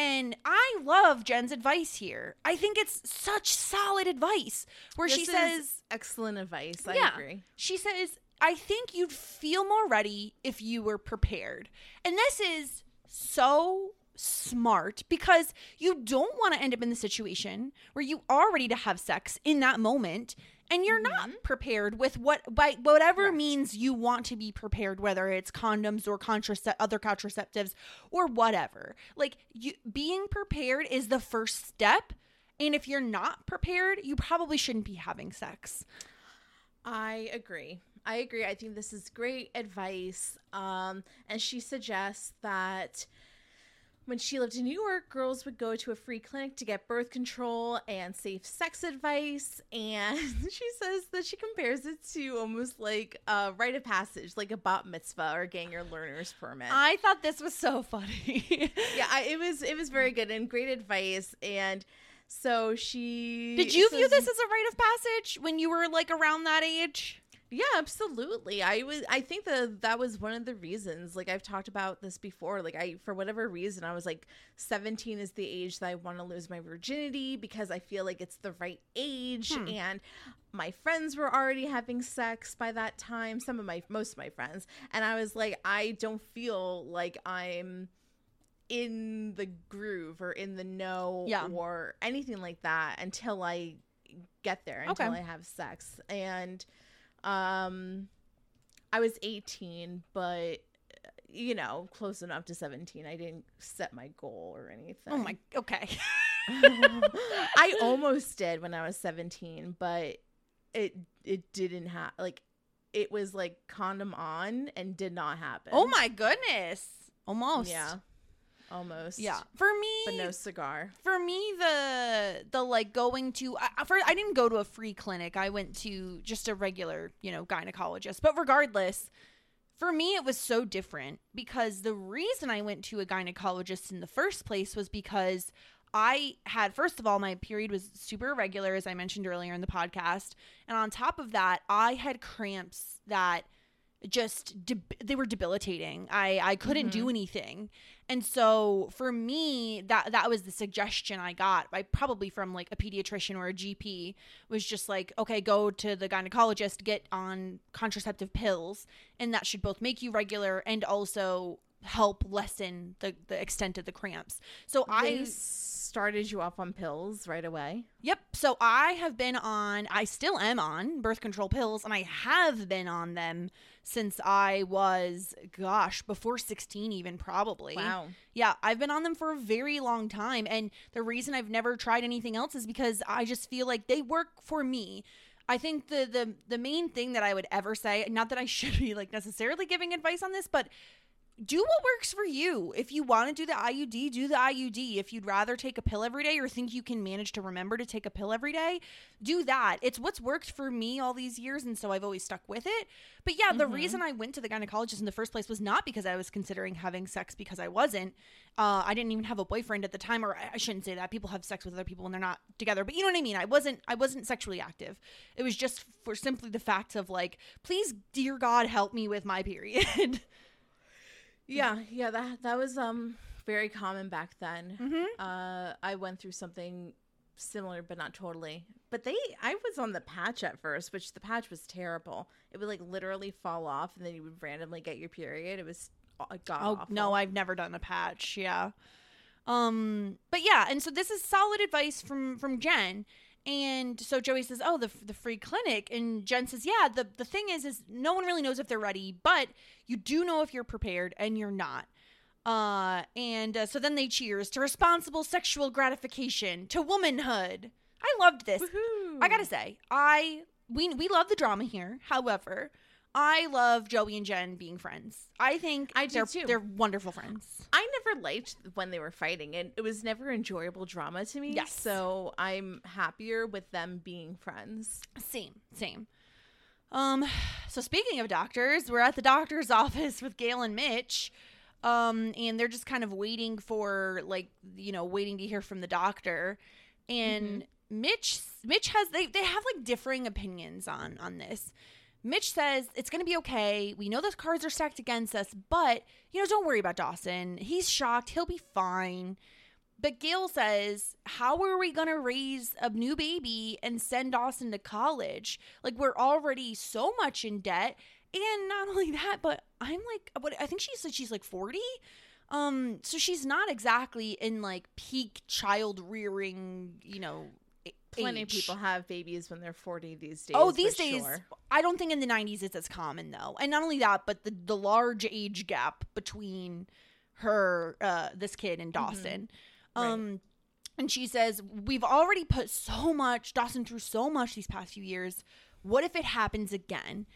S3: And I love Jen's advice here. I think it's such solid advice where she
S4: This is
S3: says,
S4: excellent advice. I
S3: yeah.
S4: agree.
S3: She says, I think you'd feel more ready if you were prepared. And this is so smart because you don't want to end up in the situation where you are ready to have sex in that moment and you're not prepared with what by whatever means you want to be prepared whether it's condoms or contracept other contraceptives or whatever like you being prepared is the first step and if you're not prepared you probably shouldn't be having sex
S4: I agree. I agree. I think this is great advice. Um, and she suggests that when she lived in New York, girls would go to a free clinic to get birth control and safe sex advice. And she says that she compares it to almost like a rite of passage, like a bat mitzvah or getting your learner's permit.
S3: I thought this was so funny.
S4: yeah, I, it was it was very good and great advice. And so she
S3: Did you view this as a rite of passage when you were like around that age?
S4: Yeah, absolutely. I was I think that that was one of the reasons. Like I've talked about this before. Like I for whatever reason I was like 17 is the age that I want to lose my virginity because I feel like it's the right age hmm. and my friends were already having sex by that time, some of my most of my friends, and I was like I don't feel like I'm in the groove or in the know
S3: Yeah.
S4: or anything like that until I get there until
S3: Okay.
S4: I have sex. And um I was 18, but you know, close enough to 17. I didn't set my goal or anything.
S3: Oh my okay.
S4: I almost did when I was 17, but it it didn't have like it was like condom on and did not happen.
S3: Oh my goodness. Almost.
S4: Yeah. Almost.
S3: Yeah. For me,
S4: But no cigar.
S3: for me the the like going to I, for, I didn't go to a free clinic i went to just a regular you know gynecologist but regardless for me it was so different because the reason i went to a gynecologist in the first place was because i had first of all my period was super irregular as i mentioned earlier in the podcast and on top of that i had cramps that just deb they were debilitating. I I couldn't do mm-hmm. anything. And so for me that that was the suggestion I got by probably from like a pediatrician or a GP was just like okay go to the gynecologist get on contraceptive pills and that should both make you regular and also help lessen the the extent of the cramps. So
S4: They
S3: I
S4: started you off on pills right away.
S3: Yep. So I have been on, I still am on birth control pills, and I have been on them since I was, gosh, before 16, even probably.
S4: Wow.
S3: Yeah. I've been on them for a very long time. And the reason I've never tried anything else is because I just feel like they work for me. I think the the the main thing that I would ever say, not that I should be like necessarily giving advice on this, but do what works for you. If you want to do the IUD, do the IUD. If you'd rather take a pill every day or think you can manage to remember to take a pill every day, do that. It's what's worked for me all these years, and so I've always stuck with it. But yeah, the reason I went to the gynecologist in the first place was not because I was considering having sex because I wasn't. Uh, I didn't even have a boyfriend at the time, or I- I shouldn't say that. People have sex with other people when they're not together, but you know what I mean. I wasn't. I wasn't sexually active. It was just for simply the fact of like, please, dear God, help me with my period.
S4: Yeah, yeah, that that was um very common back then. Uh, I went through something similar, but not totally. But they, I was on the patch at first, which the patch was terrible. It would like literally fall off, and then you would randomly get your period. It was uh, god
S3: Oh
S4: awful.
S3: no, I've never done a patch. Yeah. Um but yeah, and so this is solid advice from from Jen. And so Joey says, "Oh, the the free clinic." And Jen says, "Yeah, the the thing is is no one really knows if they're ready, but you do know if you're prepared and you're not." Uh and uh, so then they cheers to responsible sexual gratification, to womanhood. I loved this. I got to say, I we we love the drama here. However, I love Joey and Jen being friends. I think
S4: I do
S3: they're,
S4: too.
S3: They're wonderful friends.
S4: I never liked when they were fighting, and it was never enjoyable drama to me.
S3: Yes.
S4: So I'm happier with them being friends.
S3: Same, same. Um, so speaking of doctors, we're at the doctor's office with Gale and Mitch. Um, and they're just kind of waiting for like, you know, waiting to hear from the doctor. And Mitch Mitch has they they have like differing opinions on on this. Mitch says it's going to be okay. We know those cards are stacked against us, but you know, don't worry about Dawson. He's shocked. He'll be fine. But Gale says, How are we going to raise a new baby and send Dawson to college? Like, we're already so much in debt. And not only that, but I'm like, what I think she said she's like 40. Um, so she's not exactly in like peak child rearing, you know.
S4: Plenty of people have babies when they're 40 these days.
S3: Oh, these days,
S4: sure.
S3: I don't think in the 90s it's as common though. And not only that, but the, the large age gap between her, uh, this kid and Dawson. Um, and she says, We've already put so much, Dawson through so much these past few years. What if it happens again?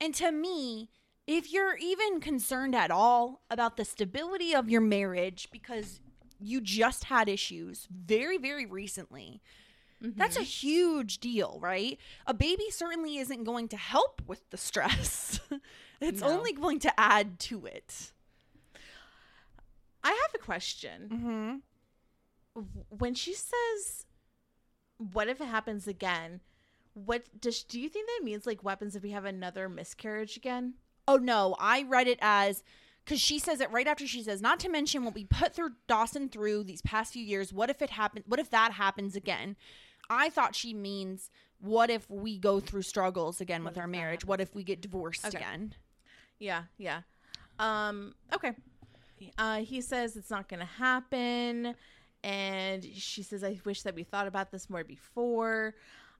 S3: And to me, if you're even concerned at all about the stability of your marriage because you just had issues very, very recently, that's a huge deal, right? A baby certainly isn't going to help with the stress, it's
S4: No.
S3: only going to add to it.
S4: I have a question.
S3: Mm-hmm.
S4: When she says, "What if it happens again?" What does do you think that means? Like weapons if we have another miscarriage again?
S3: Oh no, I read it as because she says it right after she says, not to mention what we put through Dawson through these past few years. What if it happens? What if that happens again? I thought she means, what if we go through struggles again with our marriage? What if we get divorced
S4: Okay.
S3: again?
S4: Yeah, yeah. Um, okay. Uh, he says it's not going to happen. And she says, I wish that we thought about this more before.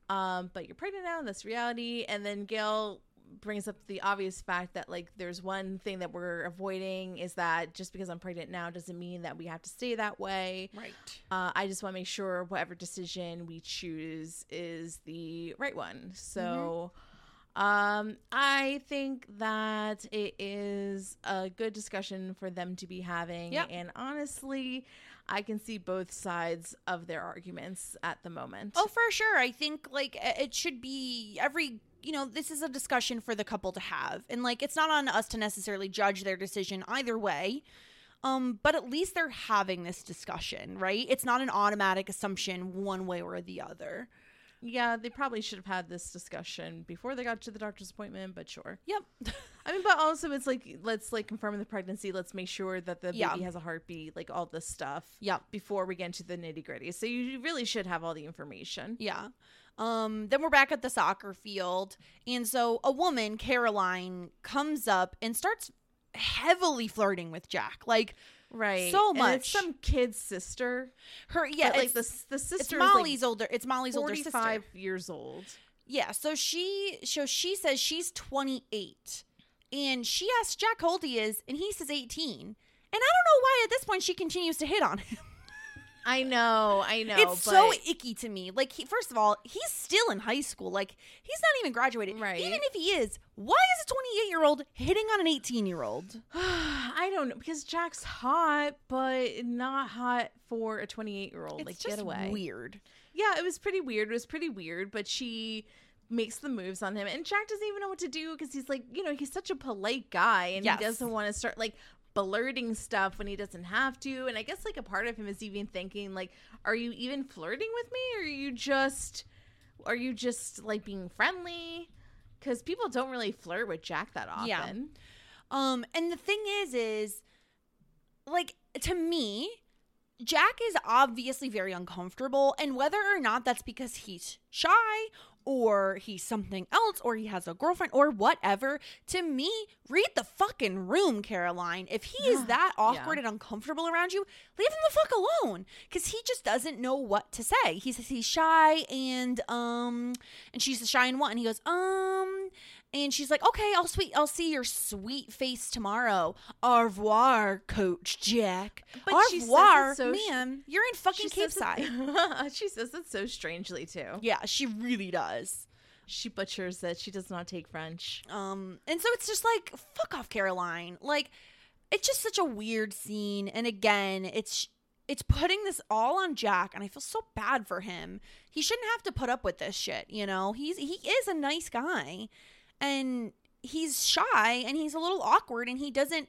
S4: Um, but you're pregnant now, and that's reality. And then Gale brings up the obvious fact that like there's one thing that we're avoiding is that just because I'm pregnant now doesn't mean that we have to stay that way.
S3: Right.
S4: Uh, I just want to make sure whatever decision we choose is the right one. So. Um, I think that it is a good discussion for them to be having.
S3: Yep.
S4: And honestly, I can see both sides of their arguments at the moment.
S3: Oh, for sure. I think like it should be every you know, this is a discussion for the couple to have. And like it's not on us to necessarily judge their decision either way. Um, but at least they're having this discussion, right? It's not an automatic assumption one way or the other.
S4: Yeah, they probably should have had this discussion before they got to the doctor's appointment, but sure.
S3: Yep.
S4: I mean, but also it's like let's like confirm the pregnancy. Let's make sure that the
S3: Yeah.
S4: baby has a heartbeat, like all this stuff.
S3: Yep.
S4: Before we get into the nitty gritty, so you really should have all the information.
S3: Yeah. Um, then we're back at the soccer field. And so a woman, Caroline, comes up and starts heavily flirting with Jack. Like
S4: Right.
S3: So much.
S4: it's some kid's sister.
S3: her yeah,
S4: like the the sister
S3: it's
S4: is, like,
S3: Molly's older it's Molly's older sister.
S4: 45 years old.
S3: Yeah, so she so she says she's 28. And she asks Jack how old he is, and he says 18. And I don't know why at this point she continues to hit on him.
S4: I know, I know.
S3: it's so icky to me. Like, he, first of all, he's still in high school. Like, he's not even graduated.
S4: Right.
S3: Even if he is, why is a 28 year old hitting on an 18 year old?
S4: I don't know because Jack's hot, but not hot for a 28 year old. Like,
S3: just
S4: get away.
S3: weird.
S4: Yeah, it was pretty weird. It was pretty weird, but she makes the moves on him, and Jack doesn't even know what to do because he's like, you know, he's such a polite guy, and
S3: Yes.
S4: he doesn't want to start like blurting stuff when he doesn't have to. And I guess like a part of him is even thinking like, are you even flirting with me, or are you just, are you just like being friendly? Because people don't really flirt with Jack that often.
S3: Yeah. Um, and the thing is, is like to me, Jack is obviously very uncomfortable, and whether or not that's because he's shy or he's something else or he has a girlfriend or whatever, to me, read the fucking room, Caroline. If he is that awkward and uncomfortable around you, leave him the fuck alone because he just doesn't know what to say. He says he's shy and um, and she's shy and what, and he goes um. And she's like, "Okay, I'll sweet, I'll see your sweet face tomorrow. Au revoir, Coach Jack.
S4: But
S3: Au revoir,
S4: so sh-
S3: ma'am. You're in fucking
S4: Capeside. she says it so strangely too.
S3: yeah, she really does.
S4: She butchers it. She does not take French.
S3: Um, and so it's just like, fuck off, Caroline. Like, it's just such a weird scene. And again, it's it's putting this all on Jack, and I feel so bad for him. He shouldn't have to put up with this shit. You know, he's he is a nice guy, and he's shy and he's a little awkward, and he doesn't.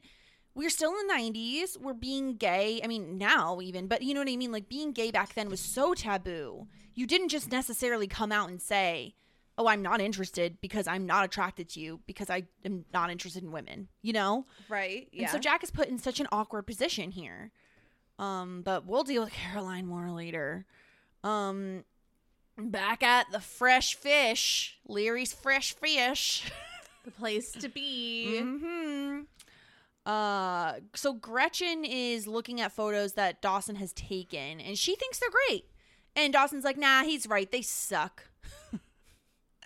S3: We're still in the 90s. We're being gay. I mean, now even, but you know what I mean? Like, being gay back then was so taboo. You didn't just necessarily come out and say, oh, I'm not interested because I'm not attracted to you because I am not interested in women, you know?
S4: Right.
S3: And so Jack is put in such an awkward position here. Um, but we'll deal with Caroline more later. Um, back at the fresh fish, Leery's fresh fish.
S4: the place to be.
S3: hmm Uh, so Gretchen is looking at photos that Dawson has taken, and she thinks they're great. And Dawson's like, "Nah, he's right. They suck."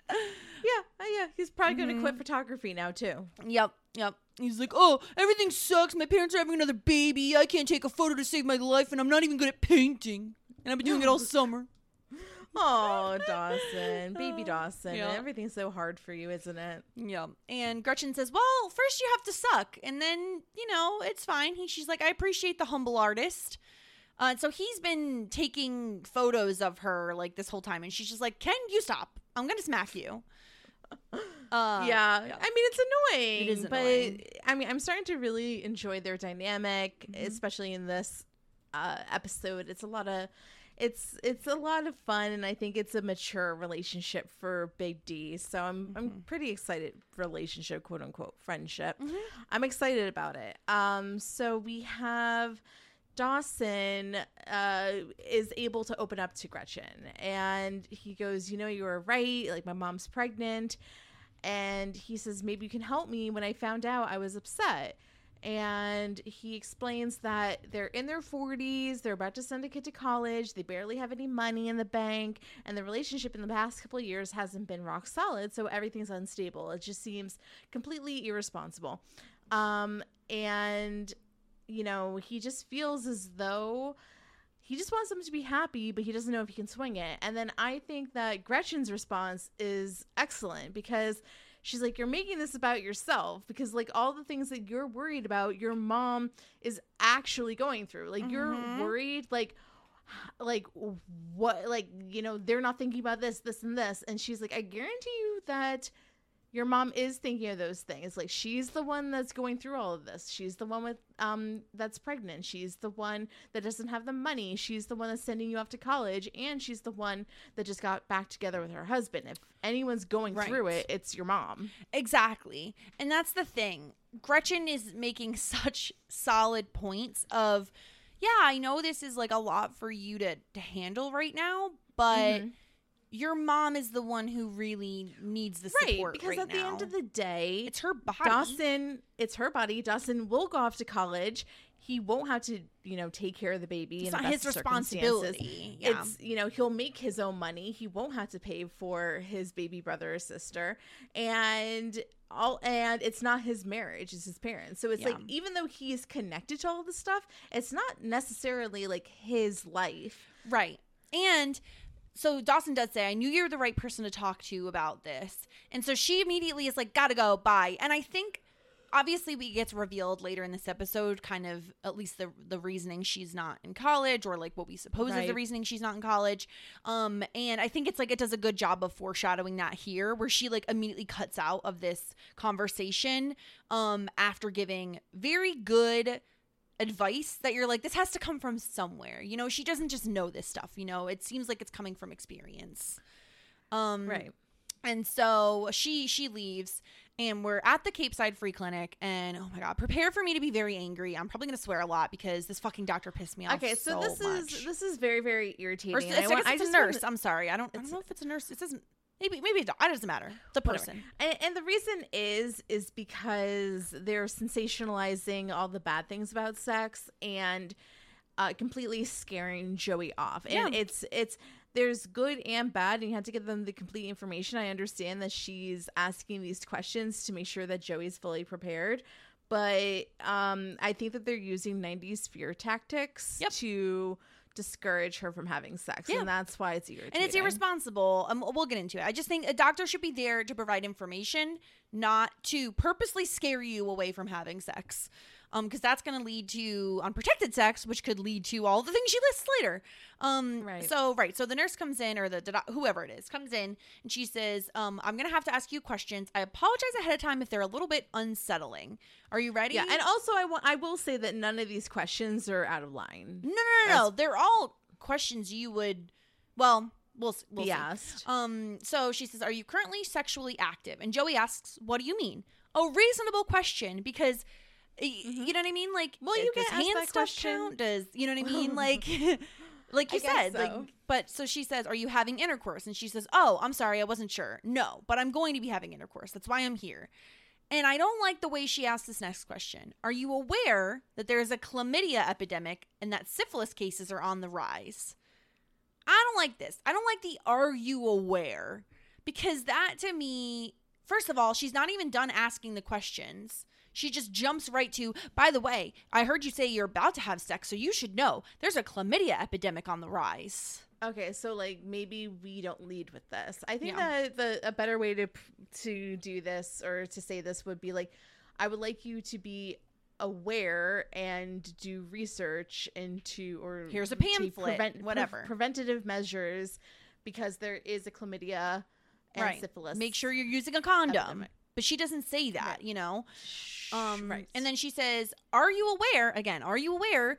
S4: Yeah, uh, yeah. He's probably going to quit photography now too.
S3: Yep, yep. He's like, oh, everything sucks. My parents are having another baby. I can't take a photo to save my life, and I'm not even good at painting. And I've been doing it all summer.
S4: Oh, Dawson, baby Dawson.
S3: Yeah.
S4: Everything's so hard for you, isn't it?
S3: Yeah. And Gretchen says, well, first you have to suck, and then, you know, it's fine. He, she's like, I appreciate the humble artist. Uh, so he's been taking photos of her like this whole time, and she's just like, Ken, you stop. I'm gonna smack you. Uh,
S4: yeah. I mean, it's annoying.
S3: It is annoying. but.
S4: I mean, I'm starting to really enjoy their dynamic,
S3: Mm-hmm.
S4: especially in this uh, episode. It's a lot of. It's it's a lot of fun, and I think it's a mature relationship for Big D. So I'm
S3: Mm-hmm.
S4: I'm pretty excited. Relationship, quote unquote, friendship. I'm excited about it. Um, so we have Dawson uh, is able to open up to Gretchen, and he goes, "You know, you were right. Like my mom's pregnant." And he says, "Maybe you can help me." When I found out, I was upset. And he explains that they're in their 40s, they're about to send a kid to college, they barely have any money in the bank, and the relationship in the past couple years hasn't been rock solid, so everything's unstable. It just seems completely irresponsible. Um, and, you know, he just feels as though he just wants them to be happy, but he doesn't know if he can swing it. And then I think that Gretchen's response is excellent because she's like, You're making this about yourself because, like, all the things that you're worried about, your mom is actually going through. Like, you're mm-hmm. worried, like, like what like you know they're not thinking about this this and this and she's like i guarantee you that your mom is thinking of those things. Like she's the one that's going through all of this. She's the one with um that's pregnant. She's the one that doesn't have the money. She's the one that's sending you off to college. And she's the one that just got back together with her husband. If anyone's going through it it's your mom.
S3: Exactly. And that's the thing. Gretchen is making such solid points of, yeah, I know this is like a lot for you to, to handle right now, but
S4: Mm-hmm.
S3: Your mom is the one who really needs the
S4: right
S3: support
S4: because
S3: right
S4: at the end of the day
S3: it's her body.
S4: Dawson, it's her body. Dawson will go off to college. He won't have to, you know, take care of the baby.
S3: It's not his
S4: best of circumstances.
S3: responsibility. Yeah.
S4: It's you know he'll make his own money. He won't have to pay for his baby brother or sister, and all and it's not his marriage; it's his parents. So it's like even though he is connected to all this stuff, it's not necessarily like his life.
S3: Right. And so Dawson does say, I knew you were the right person to talk to about this. And so she immediately is like, gotta go, bye. And I think obviously we gets revealed later in this episode kind of at least the the reasoning she's not in college or like what we suppose is the reasoning she's not in college um and i think it's like it does a good job of foreshadowing that here where she like immediately cuts out of this conversation um after giving very good advice that you're like this has to come from somewhere you know she doesn't just know this stuff you know it seems like it's coming from experience um
S4: Right.
S3: and so she she leaves and we're at the Capeside Free Clinic and oh my god, prepare for me to be very angry. I'm probably going to swear a lot because this fucking doctor pissed me off.
S4: Okay, so, this
S3: much.
S4: is this is very very irritating.
S3: or it's,
S4: I
S3: I
S4: want-
S3: guess
S4: I
S3: it's a
S4: wanna-
S3: nurse. I'm sorry. I don't I don't know if it's a nurse. It says maybe maybe it doesn't matter.
S4: The
S3: person.
S4: And, and the reason is is because they're sensationalizing all the bad things about sex and uh, completely scaring Joey off. And
S3: Yeah.
S4: it's it's there's good and bad, and you have to give them the complete information. I understand that she's asking these questions to make sure that Joey's fully prepared. But um, I think that they're using 90s fear tactics
S3: Yep.
S4: to discourage her from having sex.
S3: Yeah.
S4: And that's why it's irritating.
S3: And it's irresponsible. Um, we'll get into it. I just think a doctor should be there to provide information, not to purposely scare you away from having sex. Um, because that's going to lead to unprotected sex, which could lead to all the things she lists later. Um,
S4: Right.
S3: So right. So the nurse comes in, or the, whoever it is comes in, and she says, "Um, I'm going to have to ask you questions. I apologize ahead of time if they're a little bit unsettling. Are you ready?
S4: Yeah, and also I want I will say that none of these questions are out of line.
S3: No, no, no, no. They're all questions you would, well, we'll, s- we'll
S4: asked.
S3: Um, so she says, "Are you currently sexually active?" And Joey asks, "What do you mean?" A reasonable question because. Y You know what I mean? Like,
S4: Mm-hmm. Well, you get
S3: hand
S4: that
S3: stuff
S4: question.
S3: count? Does you know what I mean? Like, like you said,
S4: so.
S3: like, but so she says, "Are you having intercourse?" And she says, "Oh, I'm sorry, I wasn't sure. No, but I'm going to be having intercourse. That's why I'm here." And I don't like the way she asked this next question. Are you aware that there is a chlamydia epidemic and that syphilis cases are on the rise? I don't like this. I don't like the are you aware? Because that to me, first of all, she's not even done asking the questions. She just jumps right to, by the way, I heard you say you're about to have sex, so you should know there's a chlamydia epidemic on the rise.
S4: Okay, so like maybe we don't lead with this. I think
S3: Yeah.
S4: that the a better way to to do this or to say this would be like I would like you to be aware and do research into or
S3: Here's a pamphlet,
S4: pre-
S3: whatever.
S4: preventative measures because there is a chlamydia and syphilis.
S3: Make sure you're using a condom.
S4: epidemic.
S3: But she doesn't say that, you know? Um,
S4: right.
S3: And then she says, Are you aware? Again, are you aware?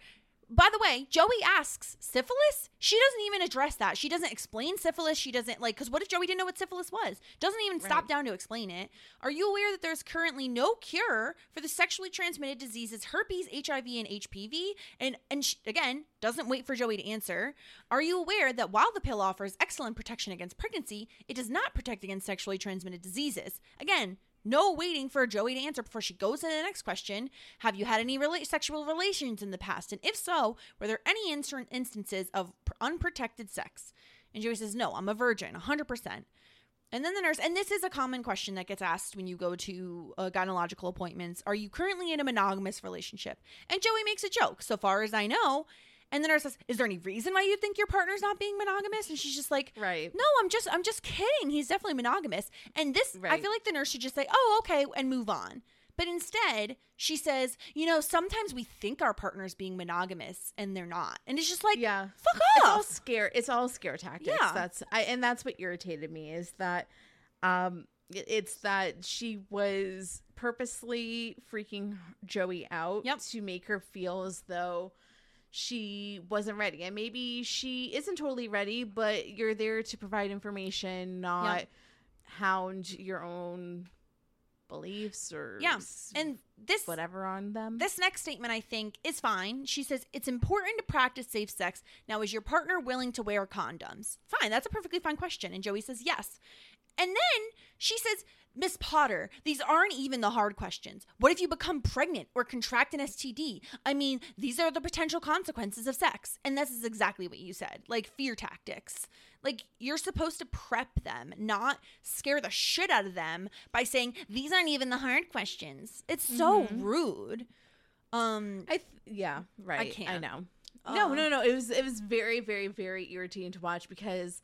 S3: By the way, Joey asks, syphilis? She doesn't even address that. She doesn't explain syphilis. She doesn't, like, because what if Joey didn't know what syphilis was? Doesn't even stop down to explain it. Are you aware that there's currently no cure for the sexually transmitted diseases herpes, HIV, and HPV? And, and she, again, doesn't wait for Joey to answer. Are you aware that while the pill offers excellent protection against pregnancy, it does not protect against sexually transmitted diseases? Again, no waiting for Joey to answer before she goes to the next question. Have you had any rela- sexual relations in the past? And if so, were there any instan- instances of pr- unprotected sex? And Joey says, No, I'm a virgin, 100%. And then the nurse, and this is a common question that gets asked when you go to uh, gynecological appointments Are you currently in a monogamous relationship? And Joey makes a joke, so far as I know. And the nurse says, "Is there any reason why you think your partner's not being monogamous?" And she's just like,
S4: Right.
S3: No, I'm just, I'm just kidding. He's definitely monogamous." And this, I feel like the nurse should just say, "Oh, okay," and move on. But instead, she says, "You know, sometimes we think our partner's being monogamous, and they're not." And it's just like,
S4: yeah
S3: fuck off."
S4: it's all scare it's all scare tactics
S3: Yeah.
S4: that's I, and that's what irritated me is that um it's that she was purposely freaking joey out
S3: Yep.
S4: to make her feel as though she wasn't ready and maybe she isn't totally ready but you're there to provide information not
S3: Yep.
S4: hound your own beliefs or
S3: Yeah, and this
S4: whatever on them
S3: This next statement, I think, is fine. She says, It's important to practice safe sex. Now, is your partner willing to wear condoms? Fine, that's a perfectly fine question. And Joey says, Yes. And then she says, Miss Potter, these aren't even the hard questions. What if you become pregnant or contract an STD? I mean, these are the potential consequences of sex. And this is exactly what you said like fear tactics. Like, you're supposed to prep them, not scare the shit out of them by saying, These aren't even the hard questions. It's so rude. Um,
S4: I th- yeah, right. I
S3: can't.
S4: I know.
S3: Uh.
S4: no, no, no. It was it was very, very, very irritating to watch because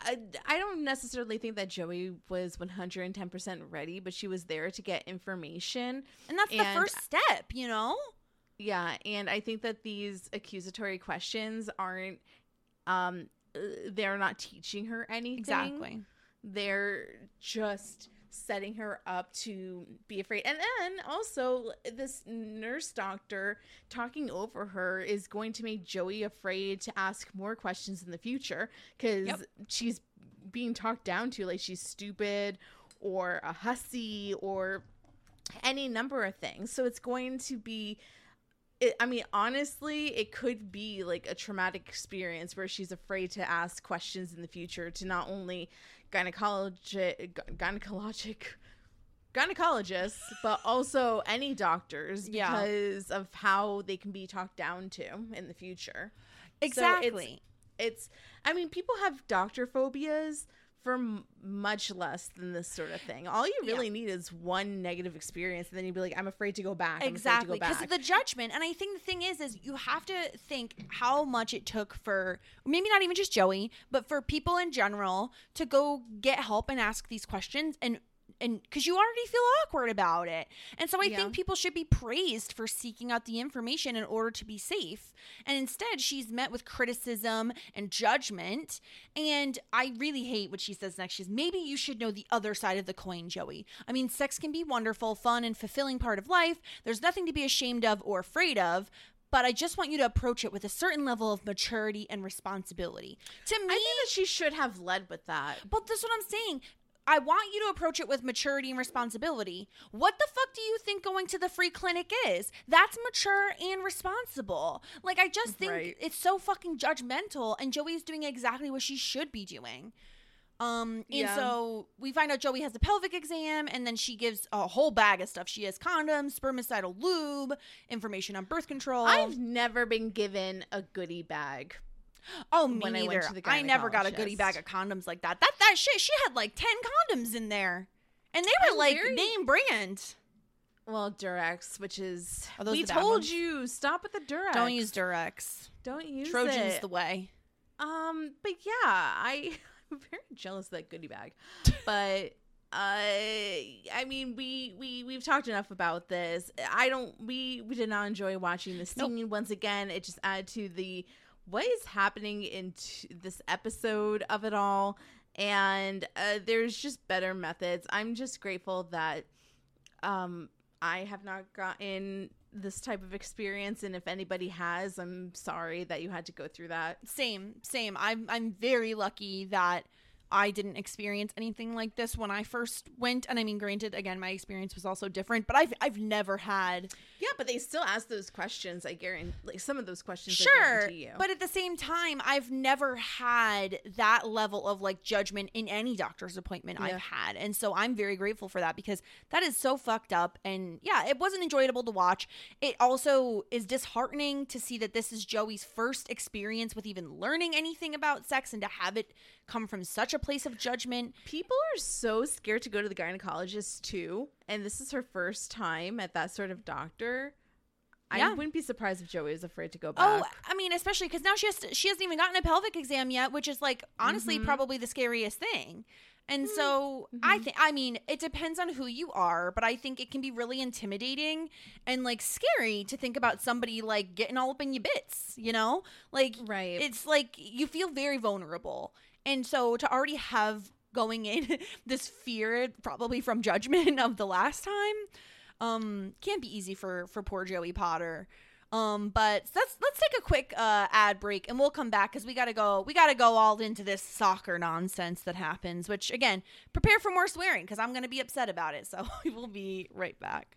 S4: I, I don't necessarily think that Joey was one hundred and ten percent ready, but she was there to get information.
S3: and that's the first step, you know?
S4: Yeah, and I think that these accusatory questions aren't um uh, they're not teaching her anything.
S3: Exactly.
S4: they're just setting her up to be afraid. And then also, this nurse doctor talking over her is going to make Joey afraid to ask more questions in the future because
S3: Yep.
S4: she's being talked down to like she's stupid or a hussy or any number of things. So it's going to be. It, I mean, honestly, it could be like a traumatic experience where she's afraid to ask questions in the future to not only gynecologic, gynecologic, gynecologists, but also any doctors
S3: Yeah.
S4: because of how they can be talked down to in the future. So
S3: Exactly.
S4: it's, it's, I mean, people have doctor phobias for m- much less than this sort of thing. All you really need is one negative experience, and then you'd be like, "I'm afraid to go back." I'm
S3: exactly
S4: to go
S3: because of the judgment and i think the thing is is you have to think how much it took for maybe not even just joey but for people in general to go get help and ask these questions and and because you already feel awkward about it and so i
S4: Yeah.
S3: think people should be praised for seeking out the information in order to be safe and instead she's met with criticism and judgment and i really hate what she says next she's maybe you should know the other side of the coin joey i mean sex can be wonderful fun and fulfilling part of life there's nothing to be ashamed of or afraid of but I just want you to approach it with a certain level of maturity and responsibility. To me,
S4: I think that she should have led with that.
S3: but that's what I'm saying. I want you to approach it with maturity and responsibility. What the fuck do you think going to the free clinic is? That's mature and responsible. Like I just think
S4: Right.
S3: it's so fucking judgmental and Joey's doing exactly what she should be doing. Um and
S4: Yeah.
S3: so we find out Joey has a pelvic exam and then she gives a whole bag of stuff. She has condoms, spermicidal lube, information on birth control.
S4: I've never been given a goodie bag.
S3: Oh, me
S4: when I
S3: neither.
S4: the
S3: I never got a goodie bag of condoms like that. That that shit. She had like ten condoms in there, and they were
S4: I'm
S3: like
S4: very-
S3: name brand.
S4: Well, Durex, which is
S3: Are those
S4: we told
S3: ones?
S4: you stop with the Durex.
S3: Don't use Durex.
S4: Don't use
S3: Trojan's
S4: it.
S3: the way.
S4: Um, but yeah, I I'm very jealous of that goodie bag. but uh I mean we we we've talked enough about this. I don't we we did not enjoy watching the
S3: Nope.
S4: scene once again. It just added to the what is happening in t- this episode of it all and uh, there's just better methods. I'm just grateful that um I have not gotten this type of experience and if anybody has, I'm sorry that you had to go through that.
S3: Same, same. I'm I'm very lucky that I didn't experience anything like this when I first went. And I mean, granted, again, my experience was also different, but I've I've never had
S4: Yeah, but they still ask those questions. I guarantee, like some of those questions.
S3: Sure, but at the same time, I've never had that level of like judgment in any doctor's appointment
S4: Yeah.
S3: I've had, and so I'm very grateful for that because that is so fucked up. And yeah, it wasn't enjoyable to watch. It also is disheartening to see that this is Joey's first experience with even learning anything about sex and to have it come from such a place of judgment.
S4: people are so scared to go to the gynecologist too, and this is her first time at that sort of doctor.
S3: Yeah.
S4: I wouldn't be surprised if Joey was afraid to go back.
S3: Oh, I mean, especially because now she has to, she hasn't even gotten a pelvic exam yet, which is like honestly
S4: Mm-hmm.
S3: probably the scariest thing. And
S4: Mm,
S3: so I think I mean it depends on who you are, but I think it can be really intimidating and like scary to think about somebody like getting all up in your bits, you know? Like
S4: Right.
S3: it's like you feel very vulnerable. And so to already have going in this fear probably from judgment of the last time um can't be easy for for poor Joey Potter. Um, but let's let's take a quick uh, ad break and we'll come back because we gotta go. We gotta go all into this soccer nonsense that happens. Which again, prepare for more swearing because I'm gonna be upset about it. So we will be right back.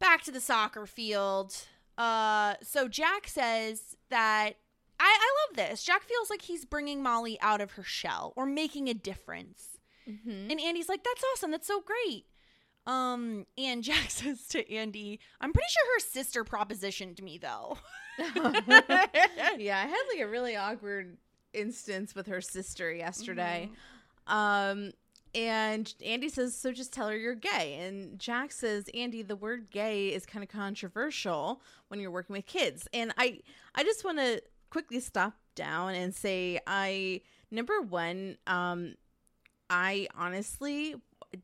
S3: Back to the soccer field. Uh, so Jack says that I, I love this. Jack feels like he's bringing Molly out of her shell or making a difference. And Andy's like, "That's awesome. That's so great." Um, and Jack says to Andy, "I'm pretty sure her sister propositioned me, though."
S4: yeah, I had like a really awkward instance with her sister yesterday. Um and Andy says, "So just tell her you're gay." And Jack says, "Andy, the word gay is kind of controversial when you're working with kids." And I I just want to quickly stop down and say I number 1 um I honestly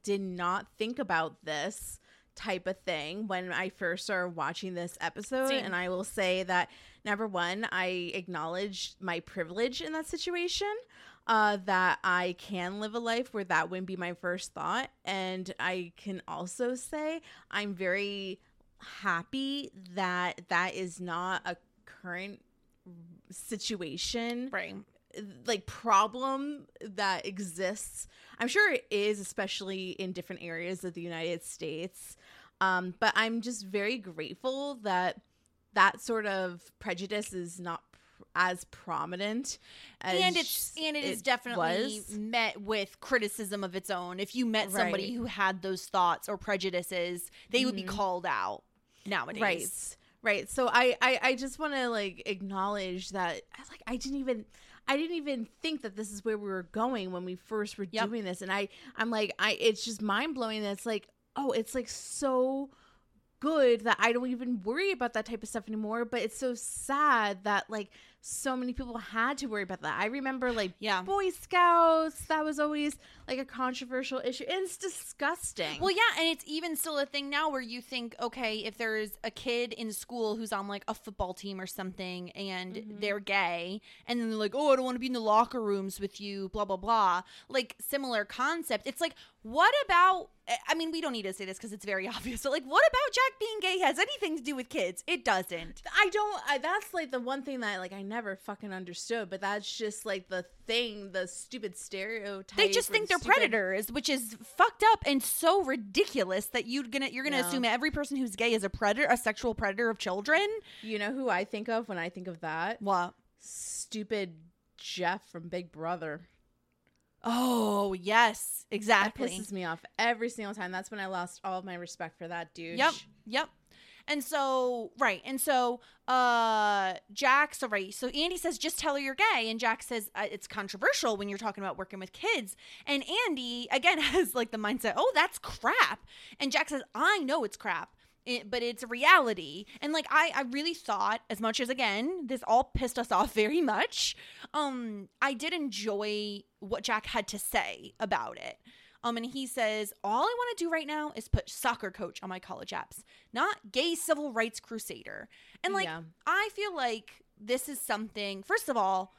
S4: did not think about this type of thing when I first started watching this episode.
S3: Same.
S4: And I will say that number one, I acknowledge my privilege in that situation. Uh, that I can live a life where that wouldn't be my first thought. And I can also say I'm very happy that that is not a current situation
S3: right.
S4: like problem that exists. I'm sure it is, especially in different areas of the United States. Um, but I'm just very grateful that that sort of prejudice is not as prominent as
S3: and it's and it is definitely
S4: was.
S3: met with criticism of its own. If you met somebody
S4: Right.
S3: who had those thoughts or prejudices, they would be mm-hmm. called out nowadays.
S4: right right so i i, I just want to like acknowledge that i like i didn't even i didn't even think that this is where we were going when we first were
S3: Yep.
S4: doing this and i i'm like i it's just mind-blowing that it's like oh it's like so good that i don't even worry about that type of stuff anymore but it's so sad that like so many people had to worry about that. I remember like
S3: Yeah.
S4: Boy Scouts, that was always like a controversial issue. And it's disgusting.
S3: Well, yeah, and it's even still a thing now where you think, okay, if there's a kid in school who's on like a football team or something and
S4: Mm-hmm.
S3: they're gay, and then they're like, oh, I don't want to be in the locker rooms with you, blah, blah, blah. Like, similar concept. It's like, what about, I mean, we don't need to say this because it's very obvious, but like, what about Jack being gay has anything to do with kids? It doesn't.
S4: I don't. I, that's like the one thing that like I never fucking understood. But that's just like the thing, the stupid stereotype.
S3: They just think
S4: the
S3: they're
S4: stupid-
S3: predators, which is fucked up and so ridiculous that you're gonna you're gonna
S4: Yeah.
S3: assume every person who's gay is a predator, a sexual predator of children.
S4: You know who I think of when I think of that?
S3: What?
S4: Stupid Jeff from Big Brother.
S3: Oh yes, exactly.
S4: That pisses me off every single time. That's when I lost all of my respect for that dude.
S3: Yep, yep. And so right, and so uh Jack, so right, so Andy says just tell her you're gay, and Jack says uh, it's controversial when you're talking about working with kids, and Andy again has like the mindset, oh that's crap, and Jack says I know it's crap. It, but it's a reality and like I, I really thought as much as again this all pissed us off very much um i did enjoy what jack had to say about it um, and he says, All I want to do right now is put soccer coach on my college apps, not gay civil rights crusader. And like,
S4: Yeah.
S3: I feel like this is something, first of all,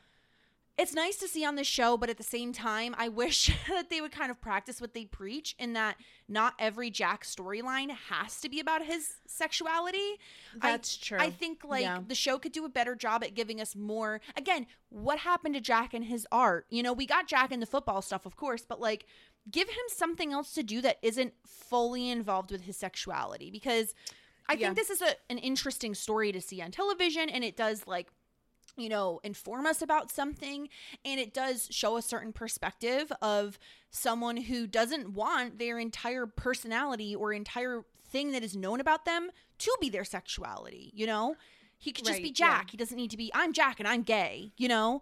S3: it's nice to see on the show, but at the same time, I wish that they would kind of practice what they preach in that not every Jack storyline has to be about his sexuality. I-
S4: That's true.
S3: I think like
S4: Yeah.
S3: the show could do a better job at giving us more. Again, what happened to Jack and his art? You know, we got Jack in the football stuff, of course, but like give him something else to do that isn't fully involved with his sexuality because I
S4: Yeah.
S3: think this is a, an interesting story to see on television and it does like you know, inform us about something. And it does show a certain perspective of someone who doesn't want their entire personality or entire thing that is known about them to be their sexuality, you know? He could just be
S4: Right, yeah.
S3: Jack. He doesn't need to be, I'm Jack and I'm gay, you know?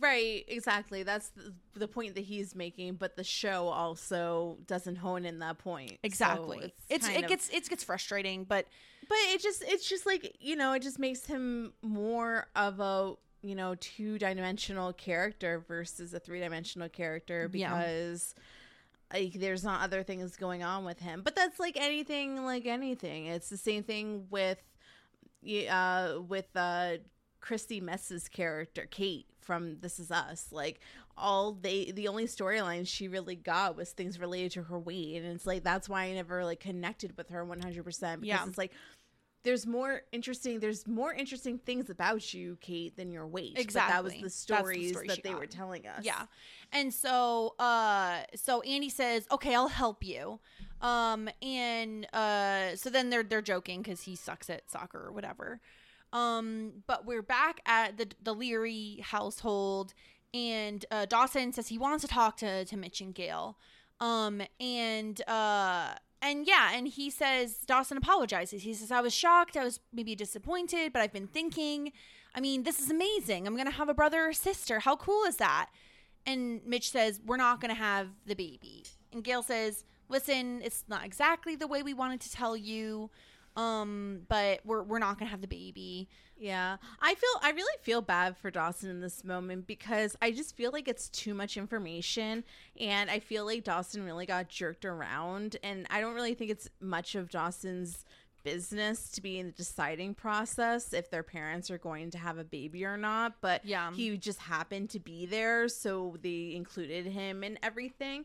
S4: Right, exactly. That's the, the point that he's making, but the show also doesn't hone in that point. So
S3: Exactly. it's
S4: kind
S3: it
S4: of-
S3: gets it gets frustrating, but
S4: but it just it's just like you know it just makes him more of a you know two dimensional character versus a three dimensional character
S3: Yeah.
S4: because like there's not other things going on with him. But that's like anything, like anything. It's the same thing with uh with uh Chrissy Metz's character Kate from This Is Us. Like all they the only storyline she really got was things related to her weight and it's like that's why I never like connected with her 100% because
S3: Yeah.
S4: it's like there's more interesting there's more interesting things about you Kate than your weight. But that was the
S3: That's the
S4: stories
S3: story
S4: that they
S3: got.
S4: were telling us.
S3: Yeah. And so uh so Andy says, "Okay, I'll help you." Um and uh so then they're they're joking cuz he sucks at soccer or whatever. Um but we're back at the the Leery household and uh Dawson says he wants to talk to to Mitch and Gale. Um and uh and yeah, and he says Dawson apologizes. He says I was shocked, I was maybe disappointed, but I've been thinking, I mean, this is amazing. I'm to have a brother or sister. How cool is that? And Mitch says, We're not to have the baby. And Gale says, Listen, it's not exactly the way we wanted to tell you, um, but we're, we're not going to have the baby.
S4: Yeah. I feel I really feel bad for Dawson in this moment because I just feel like it's too much information and I feel like Dawson really got jerked around and I don't really think it's much of Dawson's business to be in the deciding process if their parents are going to have a baby or not, but
S3: Yeah.
S4: he just happened to be there so they included him and everything.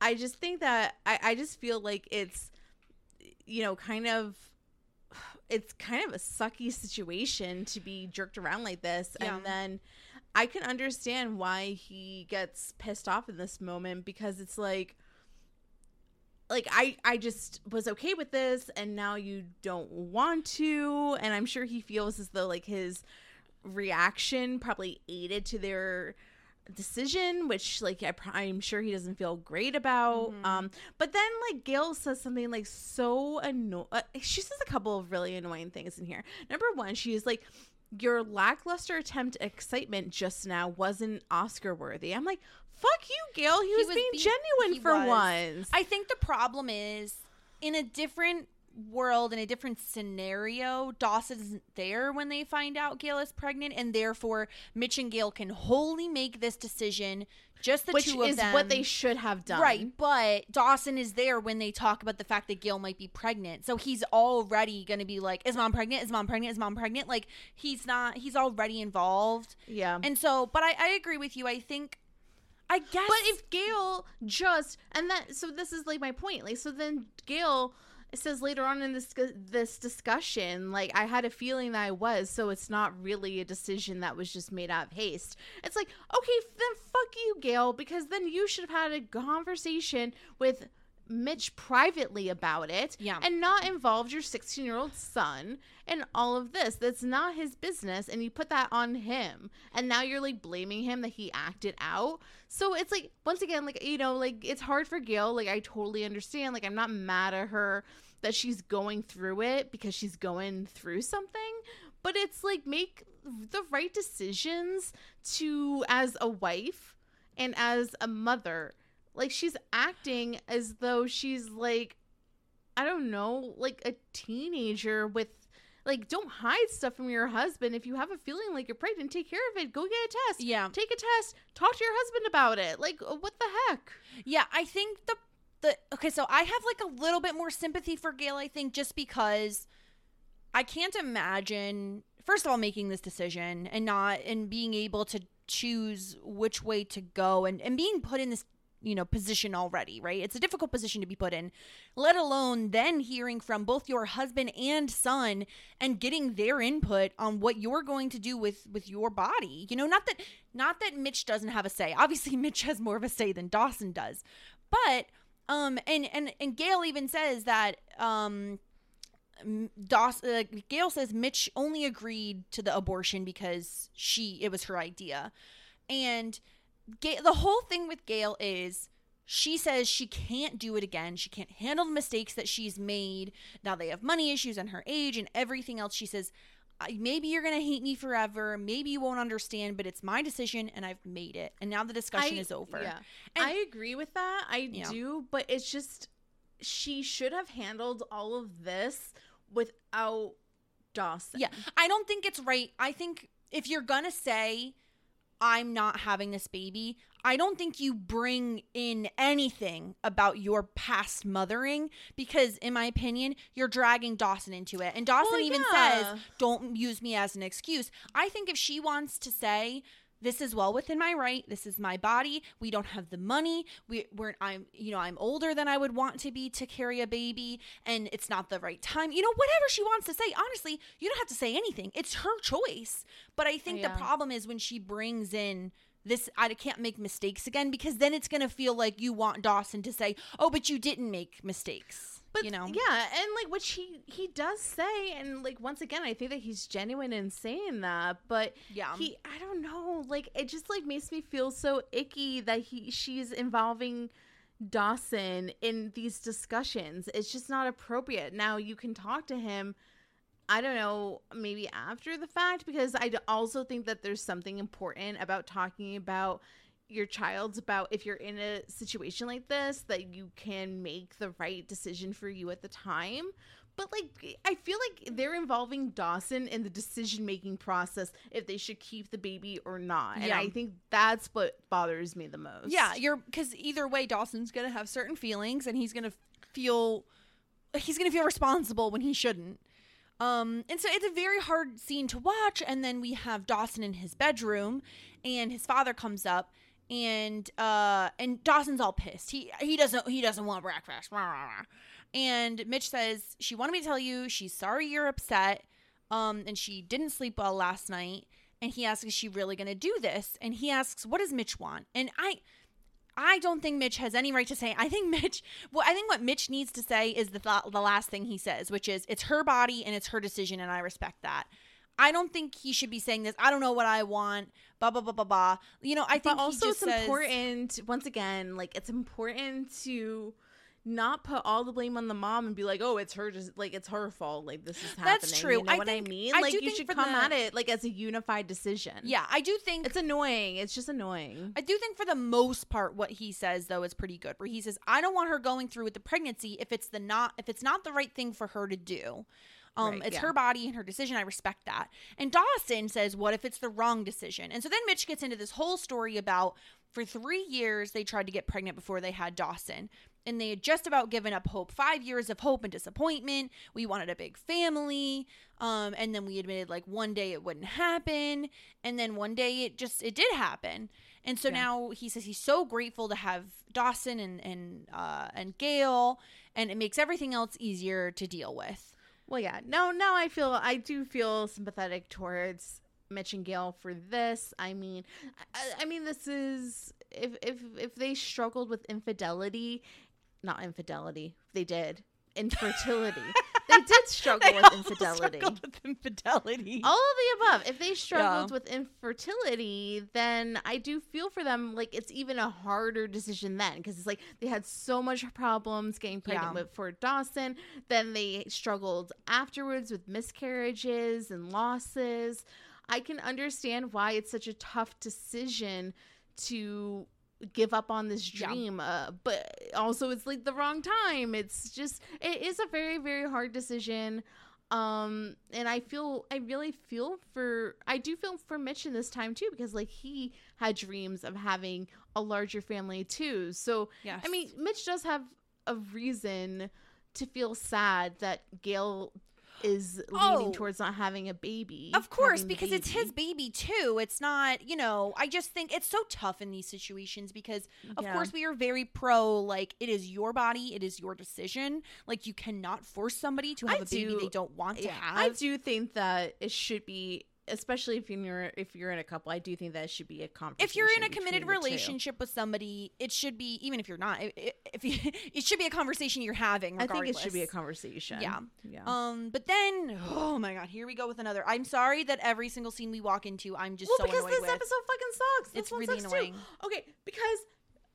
S4: I just think that I, I just feel like it's you know, kind of it's kind of a sucky situation to be jerked around like this
S3: Yeah.
S4: and then i can understand why he gets pissed off in this moment because it's like like i i just was okay with this and now you don't want to and i'm sure he feels as though like his reaction probably aided to their decision which like I, i'm sure he doesn't feel great about um but then like gale says something like so annoying uh, she says a couple of really annoying things in here. Number one she's like your lackluster attempt at excitement just now wasn't oscar worthy. I'm like fuck you gale. He, was, being
S3: be-
S4: genuine for
S3: was.
S4: once.
S3: I think the problem is in a different world in a different scenario, Dawson isn't there when they find out Gale is pregnant, and therefore Mitch and Gale can wholly make this decision. Just the
S4: Which
S3: two of
S4: is
S3: them.
S4: what they should have done.
S3: Right, but Dawson is there when they talk about the fact that Gale might be pregnant. So he's already going to be like, "Is mom pregnant? Is mom pregnant? Is mom pregnant?" Like he's not. He's already involved.
S4: Yeah.
S3: And so, but I, I agree with you. I think, I guess.
S4: But if Gale just and that so this is like my point. Like so then Gale says later on in this this discussion, like I had a feeling that I was, so it's not really a decision that was just made out of haste. It's like, okay, then fuck you, Gale, because then you should have had a conversation with Mitch privately about it
S3: Yeah.
S4: and not involved your 16 year old son in all of this. That's not his business. And you put that on him. And now you're like blaming him that he acted out. So it's like, once again, like, you know, like it's hard for Gale. Like, I totally understand. Like, I'm not mad at her that she's going through it because she's going through something. But it's like, make the right decisions to, as a wife and as a mother like she's acting as though she's like i don't know like a teenager with like don't hide stuff from your husband. If you have a feeling like you're pregnant take care of it. Go get a test.
S3: Yeah.
S4: take a test. Talk to your husband about it. Like uh, what the heck?
S3: Yeah, I think the the okay, so I have like a little bit more sympathy for Gale, I think, just because I can't imagine first of all making this decision and not and being able to choose which way to go and, and being put in this you know position already right? It's a difficult position to be put in let alone then hearing from both your husband and son and getting their input on what you're going to do with with your body. You know not that not that mitch doesn't have a say. Obviously mitch has more of a say than dawson does. But um and and and gale even says that um Doss, uh, Gale says Mitch only agreed to the abortion because she it was her idea, and Gale, the whole thing with Gale is she says she can't do it again. She can't handle the mistakes that she's made. Now they have money issues and her age and everything else. She says, maybe you're gonna hate me forever. Maybe you won't understand, but it's my decision and I've made it. And now the discussion
S4: I-
S3: is over.
S4: yeah
S3: And-
S4: i agree with that i
S3: Yeah.
S4: do but it's just she should have handled all of this without dawson
S3: Yeah, I don't think it's right. I think if you're gonna say I'm not having this baby, I don't think you bring in anything about your past mothering because, in my opinion, you're dragging Dawson into it. And Dawson
S4: Well,
S3: even
S4: yeah.
S3: says, "Don't use me as an excuse." I think if she wants to say. This is well within my right. This is my body. We don't have the money. We, we're I'm you know I'm older than I would want to be to carry a baby, and it's not the right time. You know whatever she wants to say. Honestly, you don't have to say anything. It's her choice. But I think
S4: Yeah.
S3: the problem is when she brings in this I can't make mistakes again because then it's going to feel like you want Dawson to say, "Oh, but you didn't make mistakes."
S4: But
S3: you know.
S4: yeah, and like which he he does say, and like once again, I think that he's genuine in saying that. But
S3: Yeah.
S4: he I don't know, like it just like makes me feel so icky that he she's involving Dawson in these discussions. It's just not appropriate. Now you can talk to him. I don't know, maybe after the fact, because I also think that there's something important about talking about your child's about if you're in a situation like this that you can make the right decision for you at the time. But like I feel like they're involving Dawson in the decision making process if they should keep the baby or not. And
S3: Yeah.
S4: I think that's what bothers me the most.
S3: Yeah, you're because either way, Dawson's gonna have certain feelings, and he's gonna feel he's gonna feel responsible when he shouldn't. Um, and so it's a very hard scene to watch. And then we have Dawson in his bedroom, and his father comes up, and uh, and Dawson's all pissed. He he doesn't he doesn't want breakfast. And Mitch says she wanted me to tell you she's sorry you're upset, um, and she didn't sleep well last night. And he asks, is she really to do this? And he asks, what does Mitch want? And I, I don't think Mitch has any right to say. I think Mitch. Well, I think what Mitch needs to say is the th- the last thing he says, which is it's her body and it's her decision, and I respect that. I don't think he should be saying this. I don't know what I want. Blah blah blah blah blah. You know, I think
S4: but also it's
S3: says,
S4: important once again like it's important to not put all the blame on the mom and be like, "Oh, it's her just like it's her fault. Like this is happening."
S3: That's true.
S4: You know
S3: I
S4: what
S3: think-
S4: I mean?
S3: I
S4: like you should come
S3: the-
S4: at it like as a unified decision.
S3: Yeah, I do think
S4: It's annoying. It's just annoying.
S3: I do think for the most part what he says though is pretty good. Where he says, "I don't want her going through with the pregnancy if it's the not if it's not the right thing for her to do." Um,
S4: Right,
S3: it's
S4: yeah.
S3: her body and her decision. I respect that. And Dawson says, "What if it's the wrong decision?" And so then Mitch gets into this whole story about for three years they tried to get pregnant before they had Dawson, and they had just about given up hope. Five years of hope and disappointment. We wanted a big family, um, and then we admitted like one day it wouldn't happen, and then one day it just it did happen. And so now he says he's so grateful to have Dawson and and uh, and Gale, and it makes everything else easier to deal with.
S4: Well, yeah. No, no, I feel I do feel sympathetic towards Mitch and Gale for this. I mean, I, I mean, this is if if if they struggled with infidelity, not infidelity, they did infertility. they did struggle with infidelity.
S3: Struggled with infidelity.
S4: All of the above. If they struggled
S3: Yeah.
S4: with infertility, then I do feel for them. Like it's even a harder decision then because it's like they had so much problems getting pregnant
S3: Yeah.
S4: with for Dawson. Then they struggled afterwards with miscarriages and losses. I can understand why it's such a tough decision to give up on this
S3: Yeah.
S4: dream uh, but also it's like the wrong time it's just it is a very very hard decision um and i feel i really feel for i do feel for mitch in this time too because like he had dreams of having a larger family too so
S3: Yes.
S4: i mean mitch does have a reason to feel sad that gale is leaning
S3: Oh.
S4: towards not having a baby
S3: Of course, because it's his
S4: baby.
S3: too. It's not, you know, I just think it's so tough in these situations because, of
S4: Yeah.
S3: course, we are very pro, like, it is your body, it is your decision. Like, you cannot force somebody to have
S4: I
S3: a baby they don't want to
S4: Yeah,
S3: have.
S4: I do think that it should be, especially if you're if you're in a couple. I do think that should be a conversation.
S3: if you're in a committed
S4: the two.
S3: relationship with somebody, it should be, even if you're not, if you, it should be a conversation you're having.
S4: I think it should be a conversation.
S3: Yeah.
S4: yeah.
S3: Um, but then, oh my god, here we go with another. I'm sorry that every single scene we walk into, I'm just
S4: well,
S3: so
S4: because this
S3: with.
S4: episode fucking sucks. This
S3: It's
S4: one
S3: really
S4: sucks too.
S3: annoying.
S4: Okay, because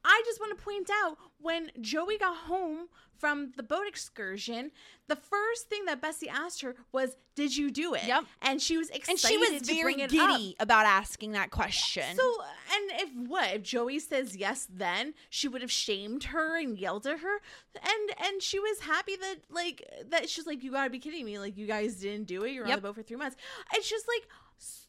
S4: I just want to point out when Joey got home from the boat excursion, the first thing that Bessie asked her was, "Did you do it?"
S3: Yep.
S4: and she was excited
S3: and she was very
S4: it up.
S3: giddy about asking that question.
S4: So, and if what if Joey says yes, then she would have shamed her and yelled at her, and and she was happy that like that she's like, you gotta be kidding me, like you guys didn't do it, you're on the boat for three months. It's just like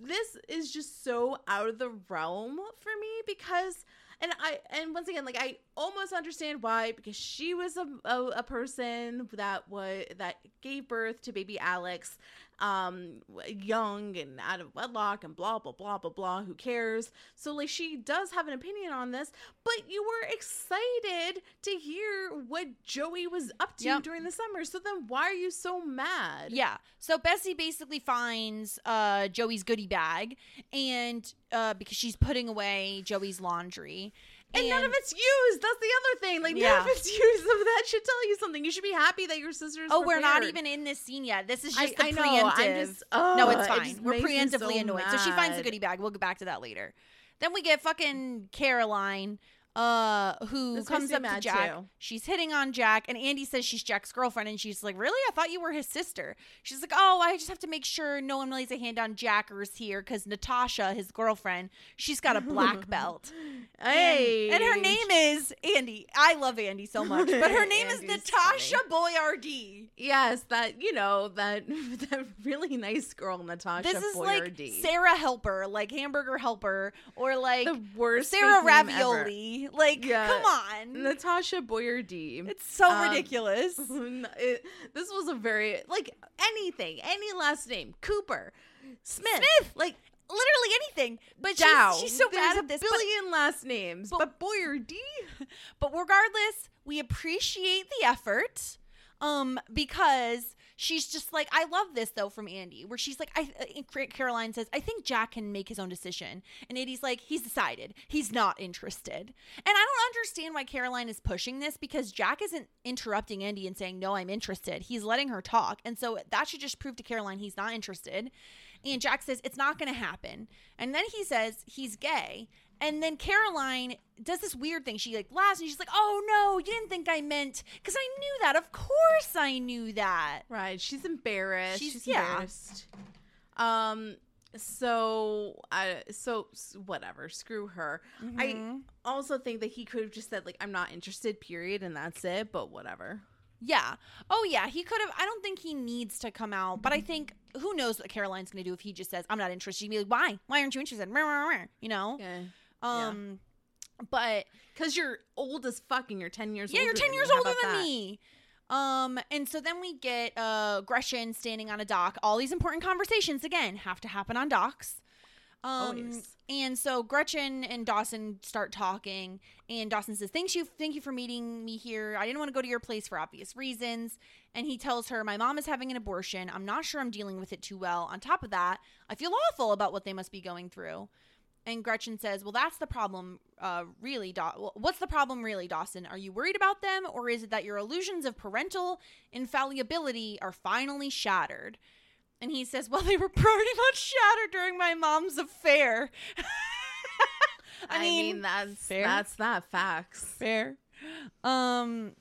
S4: this is just so out of the realm for me because. And I and once again, like I almost understand why because she was a, a, a person that was that gave birth to baby Alex, um, young and out of wedlock and blah blah blah blah blah. Who cares? So like she does have an opinion on this, but you were excited to hear what Joey was up to
S3: Yep.
S4: during the summer. So then why are you so mad?
S3: Yeah. So Bessie basically finds uh, Joey's goodie bag, and uh, because she's putting away Joey's laundry,
S4: And, none of it's used. That's the other thing. Like none
S3: Yeah.
S4: of it's used. So that should tell you something. You should be happy that your sister's.
S3: Oh, we're not even in this scene yet. This is
S4: I-
S3: just the
S4: I
S3: preemptive.
S4: Just-
S3: no,
S4: oh,
S3: it's fine.
S4: just
S3: We're preemptively
S4: so
S3: annoyed. So she finds the
S4: mad.
S3: goodie bag. We'll get back to that later. Then we get fucking Caroline, uh, who
S4: This
S3: comes up to Jack.
S4: too.
S3: She's hitting on Jack, and Andy says she's Jack's girlfriend, and she's like, "Really? I thought you were his sister." She's like, "Oh, I just have to make sure no one lays a hand on Jackers here, because Natasha, his girlfriend, she's got a black belt." And-
S4: Hey,
S3: And, her name is Andy. I love Andy so much, but her name is Natasha Boyardee.
S4: Yes, that you know that that really nice girl Natasha.
S3: This is like Sarah Helper, like hamburger helper, or like
S4: the worst
S3: Sarah
S4: fake
S3: Like,
S4: Yeah.
S3: come on.
S4: Natasha Boyardee.
S3: it's so
S4: Um,
S3: ridiculous.
S4: it- this was a very like anything, any last name, Cooper, Smith,
S3: Smith.
S4: like
S3: Literally anything. But she's, she's so
S4: There's
S3: bad at this. But,
S4: billion last names,
S3: but-
S4: but, Boyardee.
S3: but regardless, we appreciate the effort. Um, because she's just like, I love this though from Andy, where she's like, I Caroline says, I think Jack can make his own decision, and Andy's like, he's decided, he's not interested, and I don't understand why Caroline is pushing this because Jack isn't interrupting Andy and saying, no, I'm interested. He's letting her talk, and so that should just prove to Caroline he's not interested. And Jack says it's not going to happen, and then he says he's gay, And then Caroline does this weird thing. She like laughs and she's like, "Oh no, you didn't think I meant because I knew that. Of course I knew that."
S4: Right. She's embarrassed.
S3: She's-
S4: She's,
S3: yeah.
S4: embarrassed. Um. So I so whatever. Screw her.
S3: Mm-hmm.
S4: I also think that he could have just said like I'm not interested. Period, and that's it. But whatever.
S3: Yeah. Oh yeah, he could have. I don't think he needs to come out, but I think who knows what Caroline's going to do if he just says, "I'm not interested." She'd be like, "Why? Why aren't you interested?" You know.
S4: Yeah.
S3: Um. But
S4: Because you're old as fucking. You're ten years.
S3: yeah, you're 10 years older than
S4: that?
S3: me. Um, and so then we get uh Gretchen standing on a dock. All these important conversations again have to happen on docks. Um,
S4: Always.
S3: and so Gretchen and Dawson start talking, and Dawson says, "Thank you, thank you for meeting me here. I didn't want to go to your place for obvious reasons." And he tells her, "My mom is having an abortion. I'm not sure I'm dealing with it too well. On top of that, I feel awful about what they must be going through." And Gretchen says, "Well, that's the problem, uh, really. What's the problem, really, Dawson? Are you worried about them, or is it that your illusions of parental infallibility are finally shattered?" And he says, "Well, they were pretty much shattered during my mom's affair."
S4: I mean, that's
S3: fair.
S4: that's that facts.
S3: fair. Um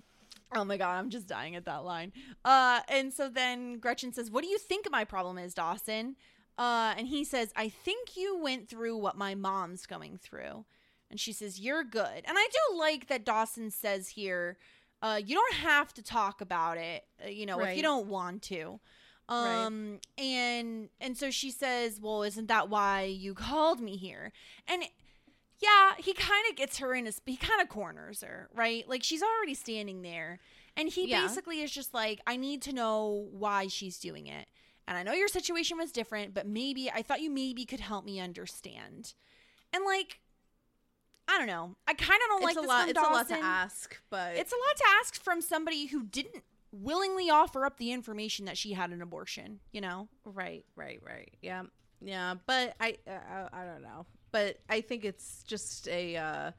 S3: Oh my god, I'm just dying at that line. Uh and so then Gretchen says, "What do you think my problem is, Dawson?" Uh and he says, "I think you went through what my mom's going through." And she says, "You're good." And I do like that Dawson says here, uh you don't have to talk about it, uh, you know, if you don't want to.
S4: Right.
S3: Um and and so she says, "Well, isn't that why you called me here?" And yeah, he kind of gets her in a sp- he kind of corners her, right? Like she's already standing there, and he
S4: Yeah.
S3: basically is just like, I need to know why she's doing it. And I know your situation was different, but maybe I thought you maybe could help me understand. And like, I don't know, I kind of don't
S4: It's
S3: like
S4: a
S3: this
S4: lot. It's a lot to ask, but
S3: It's a lot to ask from somebody who didn't willingly offer up the information that she had an abortion. You know?
S4: Right, right, right. Yeah, yeah. But I, uh, I don't know. But I think it's just a uh,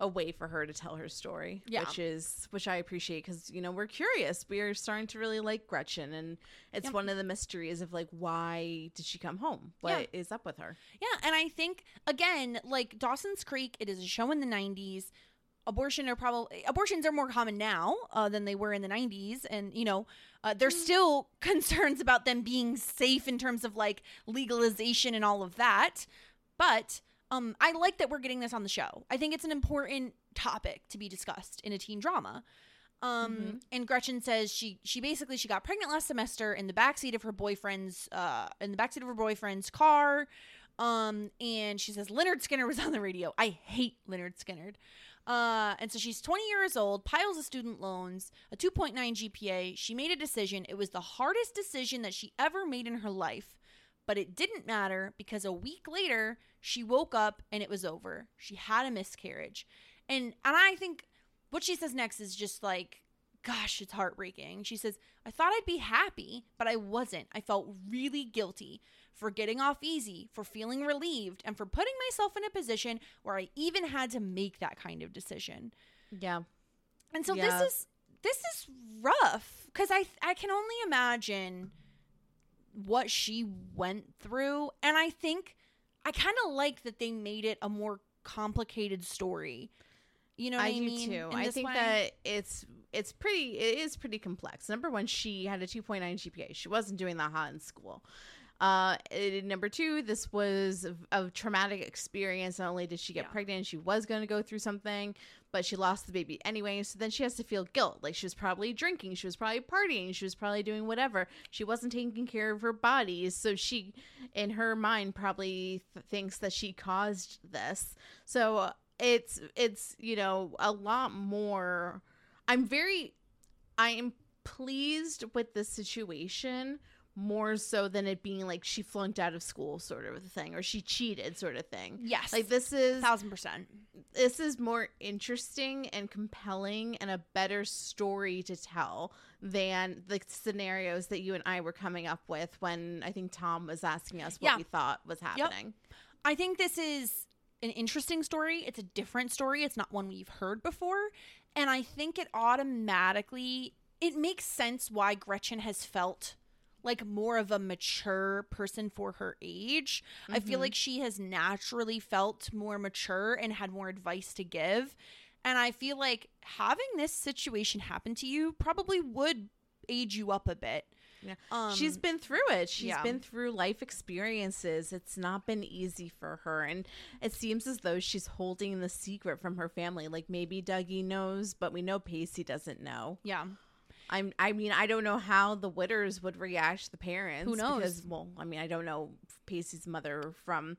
S4: a way for her to tell her story,
S3: Yeah.
S4: which is which I appreciate because you know we're curious. We are starting to really like Gretchen, and it's
S3: Yep.
S4: one of the mysteries of like why did she come home? What is
S3: Yeah.
S4: up with her?
S3: Yeah, and I think again, like Dawson's Creek, it is a show in the '90s. Abortion are probably abortions are more common now uh, than they were in the '90s, and you know, uh, there's still concerns about them being safe in terms of like legalization and all of that. But um, I like that we're getting this on the show. I think it's an important topic to be discussed in a teen drama. Um, and Gretchen says she she basically she got pregnant last semester in the backseat of her boyfriend's uh in the backseat of her boyfriend's car. Um, and she says Lynyrd Skynyrd was on the radio. I hate Lynyrd Skynyrd. Uh, and so she's 20 years old, piles of student loans, a 2.9 GPA. She made a decision. It was the hardest decision that she ever made in her life, but it didn't matter because a week later she woke up and it was over. She had a miscarriage. And and I think what she says next is just like gosh, it's heartbreaking. She says, I thought I'd be happy, but I wasn't. I felt really guilty for getting off easy, for feeling relieved, and for putting myself in a position where I even had to make that kind of decision.
S4: Yeah,
S3: And so
S4: Yeah.
S3: this is this is rough because I I can only imagine what she went through, and I think I kind of like that they made it a more complicated story. You know what I,
S4: I do
S3: mean?
S4: too. I think that it's it's pretty it is pretty complex. Number one, she had a 2.9 GPA. She wasn't doing that hot in school. Uh, number two, this was a, a traumatic experience. Not only did she get
S3: Yeah.
S4: pregnant, she was going to go through something, but she lost the baby anyway. So then she has to feel guilt. Like she was probably drinking, she was probably partying, she was probably doing whatever. She wasn't taking care of her body. So she, in her mind, probably th- thinks that she caused this. So it's it's you know a lot more. I'm very, I am pleased with the situation more so than it being like she flunked out of school sort of a thing or she cheated sort of thing.
S3: Yes.
S4: Like this is
S3: thousand percent.
S4: this is more interesting and compelling and a better story to tell than the scenarios that you and I were coming up with when I think Tom was asking us what
S3: Yeah.
S4: we thought was happening.
S3: I think this is an interesting story. It's a different story. It's not one we've heard before, and I think it automatically it makes sense why Gretchen has felt like more of a mature person for her age. I feel like she has naturally felt more mature and had more advice to give. And I feel like having this situation happen to you probably would age you up a bit.
S4: Yeah.
S3: Um,
S4: She's been through it. She's
S3: yeah.
S4: been through life experiences. It's not been easy for her. And it seems as though she's holding the secret from her family. Like maybe Dougie knows, but we know Pacey doesn't know.
S3: Yeah.
S4: I'm I mean, I don't know how the Witters would react the parents.
S3: Who knows?
S4: Because well, I mean, I don't know Pacey's mother from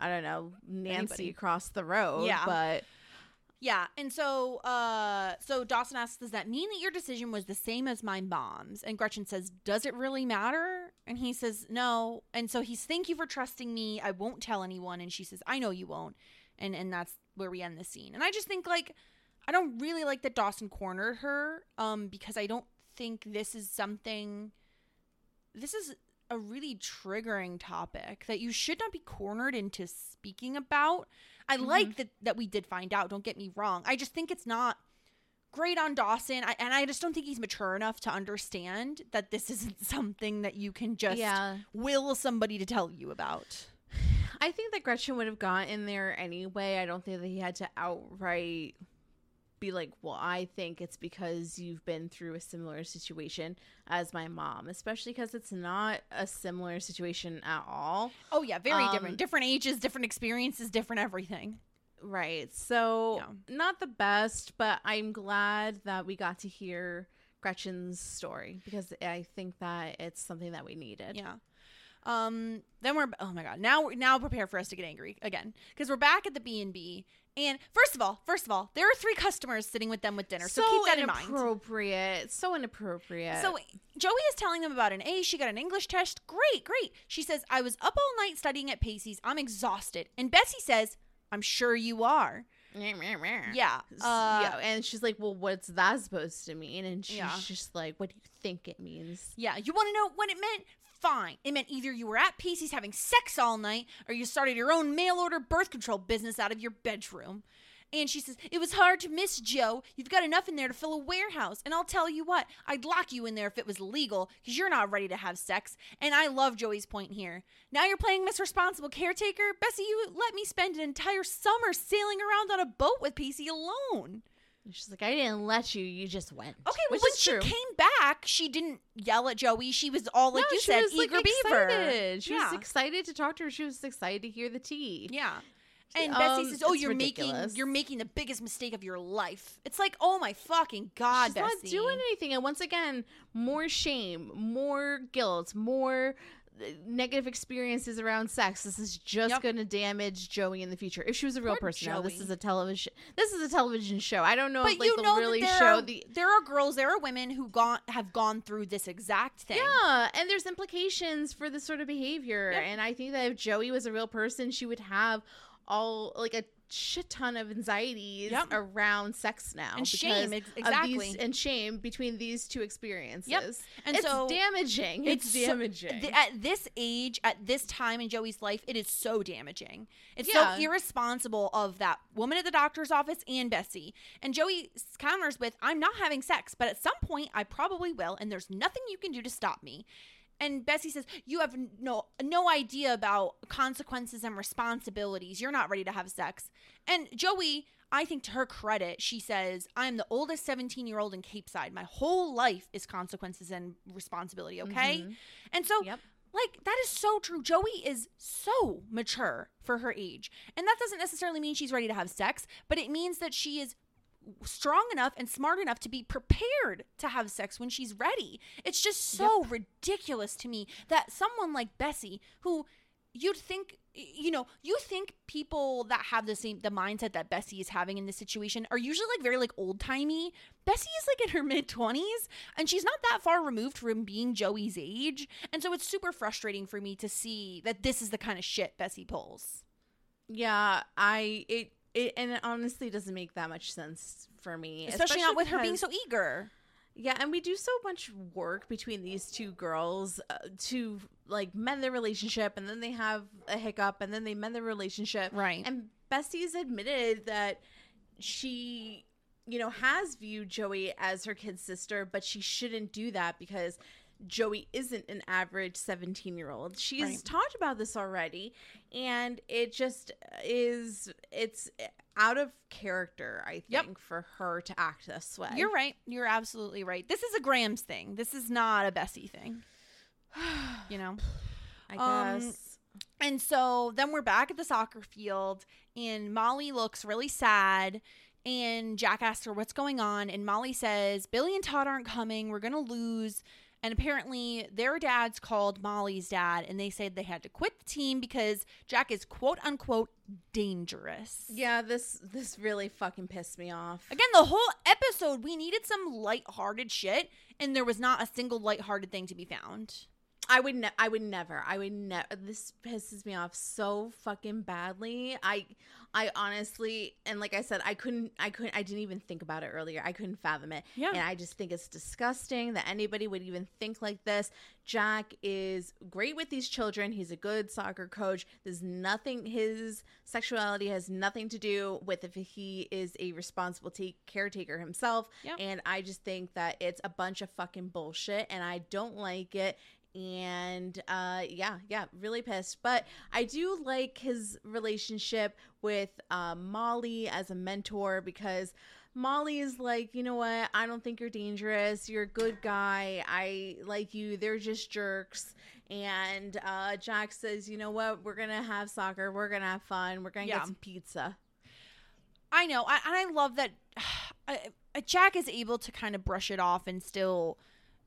S4: I don't know, Nancy
S3: Anybody.
S4: across the road.
S3: Yeah.
S4: But
S3: Yeah, and so uh so Dawson asks, Does that mean that your decision was the same as my mom's? And Gretchen says, Does it really matter? And he says, No. And so he's thank you for trusting me. I won't tell anyone. And she says, I know you won't. And and that's where we end the scene. And I just think like I don't really like that Dawson cornered her, um, because I don't think this is something this is a really triggering topic that you should not be cornered into speaking about. I like that that we did find out. Don't get me wrong. I just think it's not great on Dawson, I, and I just don't think he's mature enough to understand that this isn't something that you can just
S4: Yeah.
S3: will somebody to tell you about.
S4: I think that Gretchen would have gotten in there anyway. I don't think that he had to outright be like, well, I think it's because you've been through a similar situation as my mom, especially because it's not a similar situation at all.
S3: Oh yeah, very
S4: Um,
S3: different. Different ages, different experiences, different everything.
S4: Right. So,
S3: Yeah.
S4: not the best, but I'm glad that we got to hear Gretchen's story because I think that it's something that we needed.
S3: Yeah. Um. Then we're oh my god. Now now prepare for us to get angry again because we're back at the B and B. And first of all, first of all, there are three customers sitting with them with dinner, so, keep that in mind.
S4: inappropriate. So inappropriate.
S3: So Joey is telling them about an A. She got an English test. Great, great. She says, I was up all night studying at Pacey's. I'm exhausted. And Bessie says, I'm sure you are. Yeah. Uh,
S4: yeah, and she's like, "Well, what's that supposed to mean?" And she's
S3: Yeah.
S4: just like, "What do you think it means?"
S3: Yeah. You want to know what it meant? Fine. It meant either you were at Pacey's having sex all night or you started your own mail order birth control business out of your bedroom. And she says, It was hard to miss, Joe. You've got enough in there to fill a warehouse. And I'll tell you what, I'd lock you in there if it was legal because you're not ready to have sex. And I love Joey's point here. Now you're playing Miss Responsible Caretaker? Bessie, you let me spend an entire summer sailing around on a boat with Pacey alone.
S4: She's like, "I didn't let you. You just went."
S3: Okay, well, when she
S4: true.
S3: came back, she didn't yell at Joey. She was all like
S4: No,
S3: you said,
S4: was, like,
S3: eager beaver.
S4: excited. She
S3: yeah.
S4: was excited to talk to her. She was excited to hear the tea.
S3: yeah. And
S4: Um,
S3: Bessie says, "Oh, you're
S4: ridiculous.
S3: making you're making the biggest mistake of your life." It's like, "Oh my fucking god,
S4: She's
S3: Bessie!"
S4: not doing anything. And once again, more shame, more guilt, more negative experiences around sex. This is just
S3: Yep.
S4: going to damage Joey in the future. If she was a real
S3: Poor
S4: person, now this is a television. This is a television show. I don't know
S3: But
S4: if like
S3: you know
S4: really
S3: there
S4: show
S3: are,
S4: the.
S3: there are girls, there are women who gone have gone through this exact thing.
S4: Yeah, and there's implications for this sort of behavior.
S3: Yep.
S4: And I think that if Joey was a real person, she would have all like a shit ton of anxieties
S3: Yep.
S4: around sex now
S3: And shame,
S4: because
S3: ex-
S4: of
S3: exactly.
S4: these- and shame between these two experiences.
S3: And
S4: it's
S3: so-
S4: damaging. It's,
S3: so-
S4: damaging.
S3: th- at this age, at this time in Joey's life, it is so damaging. It's
S4: Yeah.
S3: so irresponsible of that woman at the doctor's office and Bessie. And Joey counters with, I'm not having sex, but at some point I probably will, and there's nothing you can do to stop me. And Bessie says, "You have no no idea about consequences and responsibilities. You're not ready to have sex." And Joey, I think to her credit, she says, "I'm the oldest 17 year old in Capeside. My whole life is consequences and responsibility. Okay." Mm-hmm. And so,
S4: Yep.
S3: like that is so true. Joey is so mature for her age, and that doesn't necessarily mean she's ready to have sex, but it means that she is strong enough and smart enough to be prepared to have sex when she's ready. It's just so ridiculous to me that someone like Bessie, who you'd think you know, you think people that have the same the mindset that Bessie is having in this situation are usually like very like old timey. Bessie is like in her mid twenties, and she's not that far removed from being Joey's age, and so it's super frustrating for me to see that this is the kind of shit Bessie pulls.
S4: yeah, I it it and it honestly doesn't make that much sense for me,
S3: Especially, not with her being so eager.
S4: Yeah, and we do so much work between these two girls uh, to like mend their relationship, and then they have a hiccup, and then they mend their relationship.
S3: Right.
S4: And Bessie's admitted that she, you know, has viewed Joey as her kid sister, but she shouldn't do that because Joey isn't an average 17 year old. She's
S3: Right.
S4: talked about this already, and it just is, it's out of character, I think,
S3: Yep.
S4: for her to act this way.
S3: You're right. You're absolutely right. This is a Graham's thing. This is not a Bessie thing. You know?
S4: I
S3: Um,
S4: guess.
S3: And so then we're back at the soccer field, and Molly looks really sad. And Jack asks her what's going on, and Molly says, Billy and Todd aren't coming. We're going to lose. And apparently, their dads called Molly's dad, and they said they had to quit the team because Jack is quote unquote dangerous.
S4: Yeah, this this really fucking pissed me off.
S3: Again, the whole episode, we needed some lighthearted shit, and there was not a single lighthearted thing to be found.
S4: I would ne- I would never. I would never. This pisses me off so fucking badly. I I honestly and like I said, I couldn't I couldn't I didn't even think about it earlier. I couldn't fathom it.
S3: Yeah.
S4: And I just think it's disgusting that anybody would even think like this. Jack is great with these children. He's a good soccer coach. There's nothing his sexuality has nothing to do with if he is a responsible take, caretaker himself.
S3: Yep.
S4: And I just think that it's a bunch of fucking bullshit and I don't like it and uh yeah yeah really pissed. But i do like his relationship with uh, molly as a mentor because molly is like you know what? I don't think you're dangerous. You're a good guy. I like you. They're just jerks. And uh jack says you know what? We're gonna have soccer. We're gonna have fun. We're gonna
S3: Yeah.
S4: get some pizza.
S3: I know, I, and I love that uh, Jack is able to kind of brush it off and still.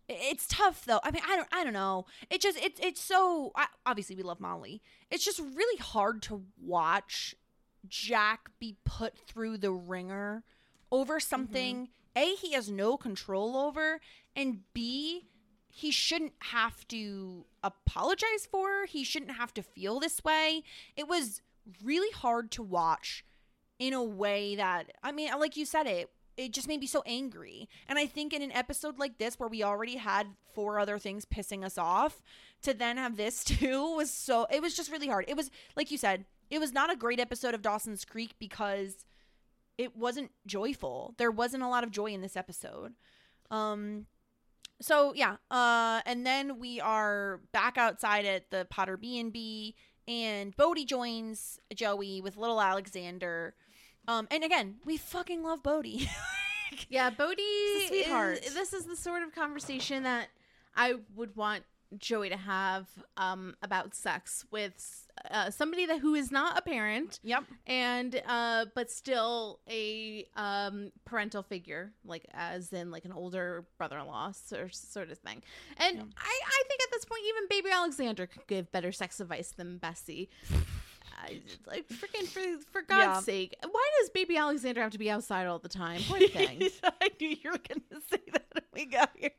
S3: It's tough though. I mean, I don't, I don't know. It just, it's, it's so. I, obviously, we love Molly. It's just really hard to watch Jack be put through the ringer over mm-hmm. something. A, he has no control over, and B, he shouldn't have to apologize for. He shouldn't have to feel this way. It was really hard to watch in a way that I mean, like you said it, it just made me so angry. And I think in an episode like this where we already had four other things pissing us off, to then have this too was so it was just really hard. It was like you said, it was not a great episode of Dawson's Creek because it wasn't joyful. There wasn't a lot of joy in this episode. Um so yeah, uh and then we are back outside at the Potter B&B and Bodie joins Joey with little Alexander. Um and again, we fucking love Bodie.
S4: Yeah, Bodie,
S3: He's a sweetheart.
S4: is- this is the sort of conversation that I would want Joey to have um, about sex with uh, somebody that who is not a parent.
S3: Yep.
S4: And uh, but still a um, parental figure, like as in like an older brother-in-law sor- sort of thing. And I, I think at this point, even baby Alexander could give better sex advice than Bessie. I, like freaking for for God's
S3: Yeah.
S4: sake, why does baby Alexander have to be outside all the time? Poor thing.
S3: I knew you were gonna say that when we got here.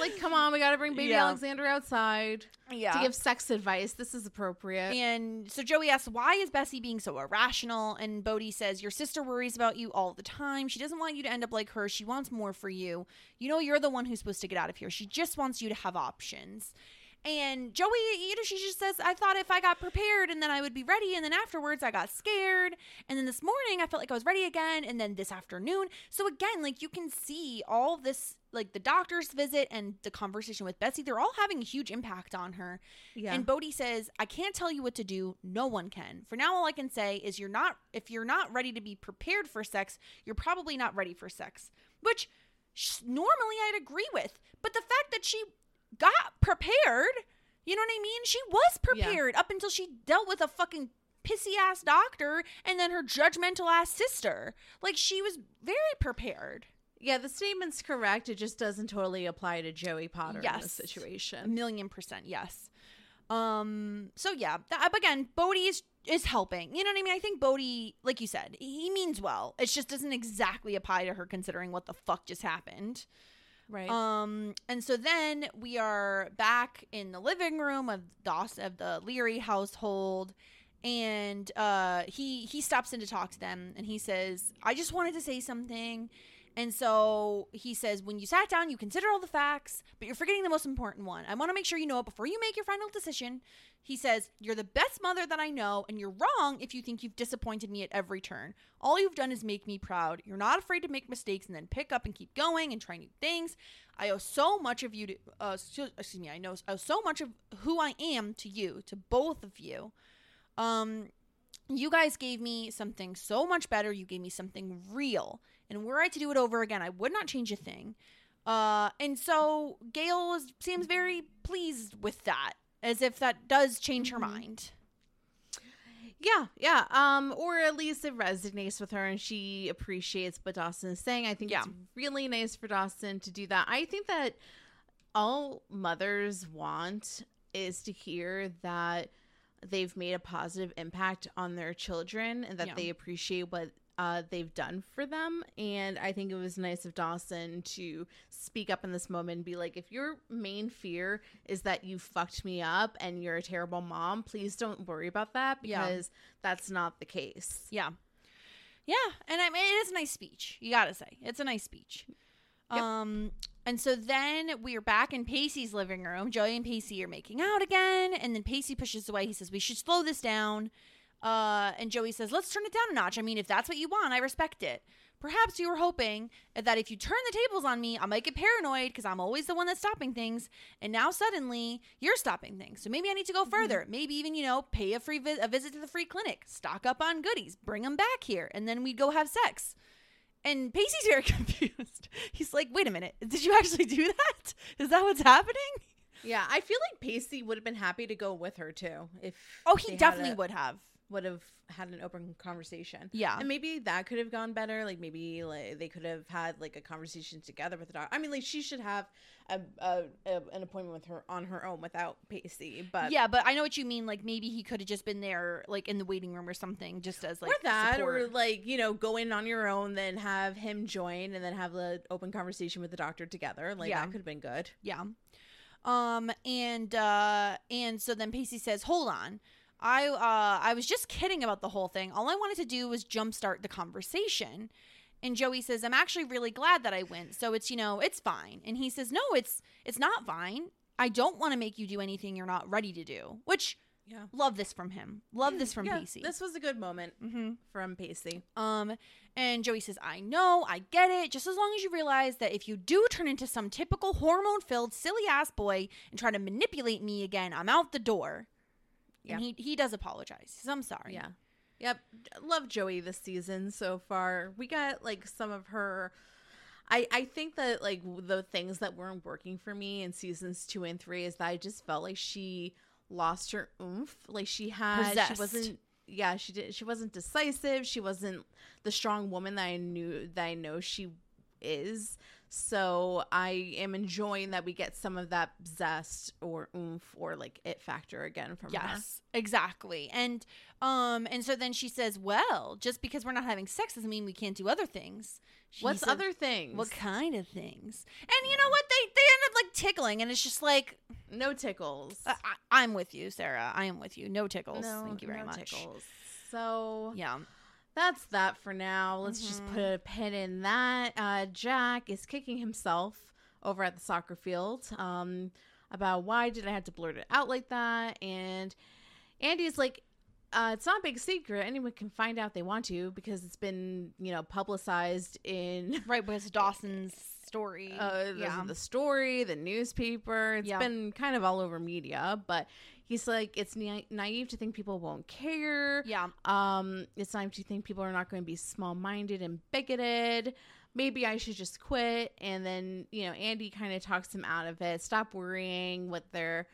S4: like, come on, we got to bring baby
S3: Yeah.
S4: Alexander outside
S3: Yeah.
S4: to give sex advice. This is appropriate.
S3: And so Joey asks, why is Bessie being so irrational? And Bodie says, Your sister worries about you all the time. She doesn't want you to end up like her. She wants more for you. You know, you're the one who's supposed to get out of here. She just wants you to have options. And Joey, you know, she just says, I thought if I got prepared and then I would be ready. And then afterwards, I got scared. And then this morning, I felt like I was ready again. And then this afternoon. So again, like you can see all this, like the doctor's visit and the conversation with Bessie, they're all having a huge impact on her.
S4: Yeah.
S3: And Bodie says, I can't tell you what to do. No one can. For now, all I can say is you're not, if you're not ready to be prepared for sex, you're probably not ready for sex. Which normally I'd agree with. But the fact that she got prepared, you know what I mean? She was
S4: Yeah.
S3: prepared up until she dealt with a fucking pissy ass doctor and then her judgmental ass sister. Like she was very prepared.
S4: yeah, the statement's correct. It just doesn't totally apply to Joey Potter in
S3: Yes.
S4: this
S3: A million percent, yes. Um. So yeah, that, again, Bodie is is helping. You know what I mean? I think Bodie, like you said, he means well. It just doesn't exactly apply to her considering what the fuck just happened.
S4: Right.
S3: Um. And so then we are back in the living room of Doss of the Leery household. And uh, he he stops in to talk to them, and he says, "I just wanted to say something." And so he says, when you sat down, you consider all the facts, but you're forgetting the most important one. I want to make sure you know it before you make your final decision. He says, You're the best mother that I know, and you're wrong if you think you've disappointed me at every turn. All you've done is make me proud. You're not afraid to make mistakes and then pick up and keep going and try new things. I owe so much of you to, uh, excuse me, I know owe so much of who I am to you, to both of you. Um, you guys gave me something so much better. You gave me something real. And were I to do it over again, I would not change a thing. Uh, and so Gale is, seems very pleased with that, as if that does change her mind.
S4: Yeah, yeah. Um, or at least it resonates with her and she appreciates what Dawson is saying. I think
S3: Yeah.
S4: it's really nice for Dawson to do that. I think that all mothers want is to hear that they've made a positive impact on their children and that
S3: Yeah.
S4: they appreciate what uh, they've done for them. And I think it was nice of Dawson to speak up in this moment and be like, if your main fear is that you fucked me up and you're a terrible mom, please don't worry about that
S3: Yeah.
S4: because that's not the case.
S3: Yeah. Yeah. And I mean, it is a nice speech. You got to say. It's a nice speech. Um, and so then we are back in Pacey's living room. Joey and Pacey are making out again. And then Pacey pushes away. He says, We should slow this down. Uh, and Joey says, Let's turn it down a notch. I mean, if that's what you want, I respect it. Perhaps you were hoping that if you turn the tables on me, I might get paranoid because I'm always the one that's stopping things. And now suddenly you're stopping things. So maybe I need to go further. Maybe even, you know, pay a free vi- a visit to the free clinic, stock up on goodies, bring them back here, and then we go have sex. And Pacey's very confused. He's like, wait a minute, did you actually do that? Is that what's happening?
S4: Yeah, I feel like Pacey would have been happy to go with her too if
S3: Oh, he definitely
S4: a-
S3: would have.
S4: Would have had an open conversation.
S3: Yeah.
S4: And maybe that could have gone better. Like maybe like they could have had like a conversation together with the doctor. I mean, like she should have a, a, a an appointment with her on her own without Pacey. But
S3: yeah, but I know what you mean. Like maybe he could have just been there, like in the waiting room or something, just as like
S4: or that, or like you know, go in on your own, then have him join, and then have the open conversation with the doctor together. Like
S3: Yeah.
S4: that could have been good.
S3: Yeah. Um and uh and so then Pacey says, "Hold on. I uh I was just kidding about the whole thing. All I wanted to do was jumpstart the conversation." And Joey says, "I'm actually really glad that I went. So it's, you know, it's fine." And he says, "No, it's it's not fine. I don't want to make you do anything you're not ready to do." Which
S4: Yeah.
S3: love this from him. Love this from
S4: yeah,
S3: Pacey.
S4: This was a good moment
S3: mm-hmm.
S4: from Pacey.
S3: Um, and Joey says, I know, I get it. Just as long as you realize that if you do turn into some typical hormone filled, silly ass boy and try to manipulate me again, I'm out the door.
S4: Yeah.
S3: And he, he does apologize. I'm sorry.
S4: Yeah. Yep. Love Joey this season so far. We got like some of her I I think that like the things that weren't working for me in seasons 2 and 3 is that I just felt like she lost her oomph. Like she had
S3: Possessed.
S4: she wasn't yeah, she did she wasn't decisive. She wasn't the strong woman that I knew that I know she is. So I am enjoying that we get some of that zest or oomph or like it factor again from her.
S3: Yes, exactly. And um and so then she says, "Well, just because we're not having sex doesn't mean we can't do other things." She
S4: What's
S3: says,
S4: other things?
S3: What kind of things? And you know what? They they end up like tickling, and it's just like
S4: No tickles.
S3: I, I'm with you, Sarah. I am with you. No tickles. Thank you very
S4: no
S3: much.
S4: tickles. So
S3: Yeah.
S4: That's that for now. Let's just
S3: Mm-hmm.
S4: put a pin in that. Uh, Jack is kicking himself over at the soccer field um, about why did I have to blurt it out like that, and Andy's like. Uh, it's not a big secret. Anyone can find out they want to because it's been, you know, publicized in
S3: Right, with Dawson's story.
S4: uh, the,
S3: yeah.
S4: the story, the newspaper. It's
S3: Yeah.
S4: been kind of all over media, but he's like, it's na- naive to think people won't care.
S3: yeah.
S4: Um, it's naive to think people are not going to be small minded and bigoted. Maybe I should just quit. And then, you know, Andy kind of talks him out of it. Stop worrying what their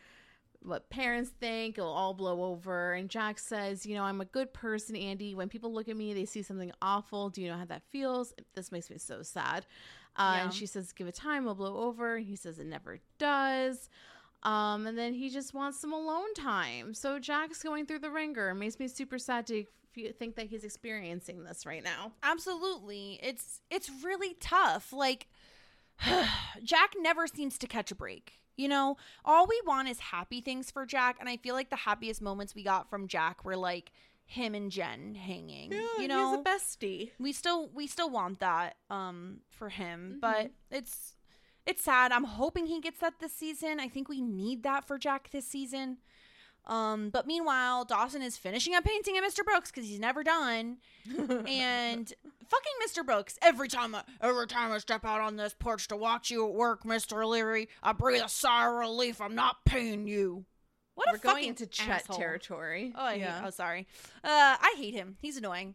S4: what parents think it'll all blow over and jack says you know i'm a good person andy when people look at me they see something awful do you know how that feels this makes me so sad uh,
S3: Yeah.
S4: and she says give it time it'll blow over he says it never does um, and then he just wants some alone time so jack's going through the wringer it makes me super sad to think that he's experiencing this right now
S3: Absolutely. It's it's really tough. Like Jack never seems to catch a break. You know, all we want is happy things for Jack, and I feel like the happiest moments we got from Jack were like him and Jen hanging.
S4: Yeah,
S3: you know,
S4: he's a bestie.
S3: we still we still want that um for him,
S4: Mm-hmm.
S3: but it's it's sad. I'm hoping he gets that this season. I think we need that for Jack this season. Um, but meanwhile, Dawson is finishing up painting at Mr. Brooks because he's never done. and fucking Mr. Brooks, every time I every time I step out on this porch to watch you at work, Mr. Leery, I breathe a sigh of relief. I'm not paying you. What
S4: We're
S3: a fucking
S4: going into Chet
S3: asshole.
S4: territory.
S3: Oh, I
S4: yeah.
S3: hate, oh, sorry. Uh, I hate him. He's annoying.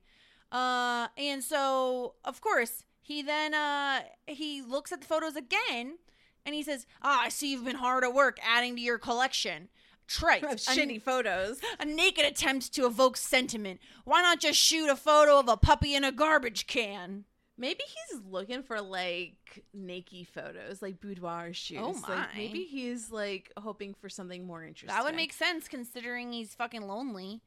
S3: Uh, and so of course he then uh he looks at the photos again, and he says, "Ah, I see you've been hard at work adding to your collection." Trite.
S4: Of
S3: A-
S4: shitty photos.
S3: a naked attempt to evoke sentiment. Why not just shoot a photo of a puppy in a garbage can?
S4: Maybe he's looking for like naked photos, like boudoir shoots.
S3: Oh
S4: Like
S3: my.
S4: maybe he's like hoping for something more interesting.
S3: That would make sense considering he's fucking lonely.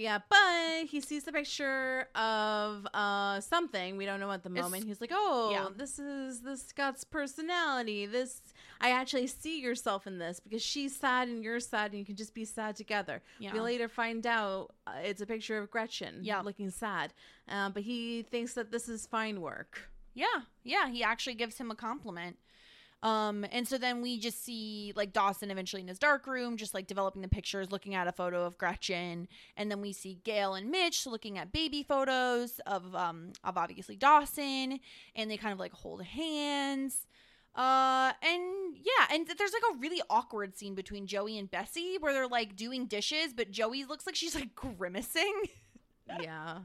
S4: Yeah, but he sees the picture of uh something we don't know at the
S3: It's-
S4: moment. He's like, "Oh,
S3: yeah.
S4: this is this Scott's personality. This I actually see yourself in this because she's sad and you're sad, and you can just be sad together."
S3: Yeah.
S4: We later find out uh, it's a picture of Gretchen,
S3: Yeah.
S4: looking sad, uh, but he thinks that this is fine work.
S3: Yeah, yeah, he actually gives him a compliment. Um, and so then we just see like Dawson eventually in his dark room, just like developing the pictures, looking at a photo of Gretchen, and then we see Gale and Mitch looking at baby photos of um of obviously Dawson, and they kind of like hold hands. Uh, and yeah, and there's like a really awkward scene between Joey and Bessie where they're like doing dishes, but Joey looks like she's like grimacing.
S4: Yeah,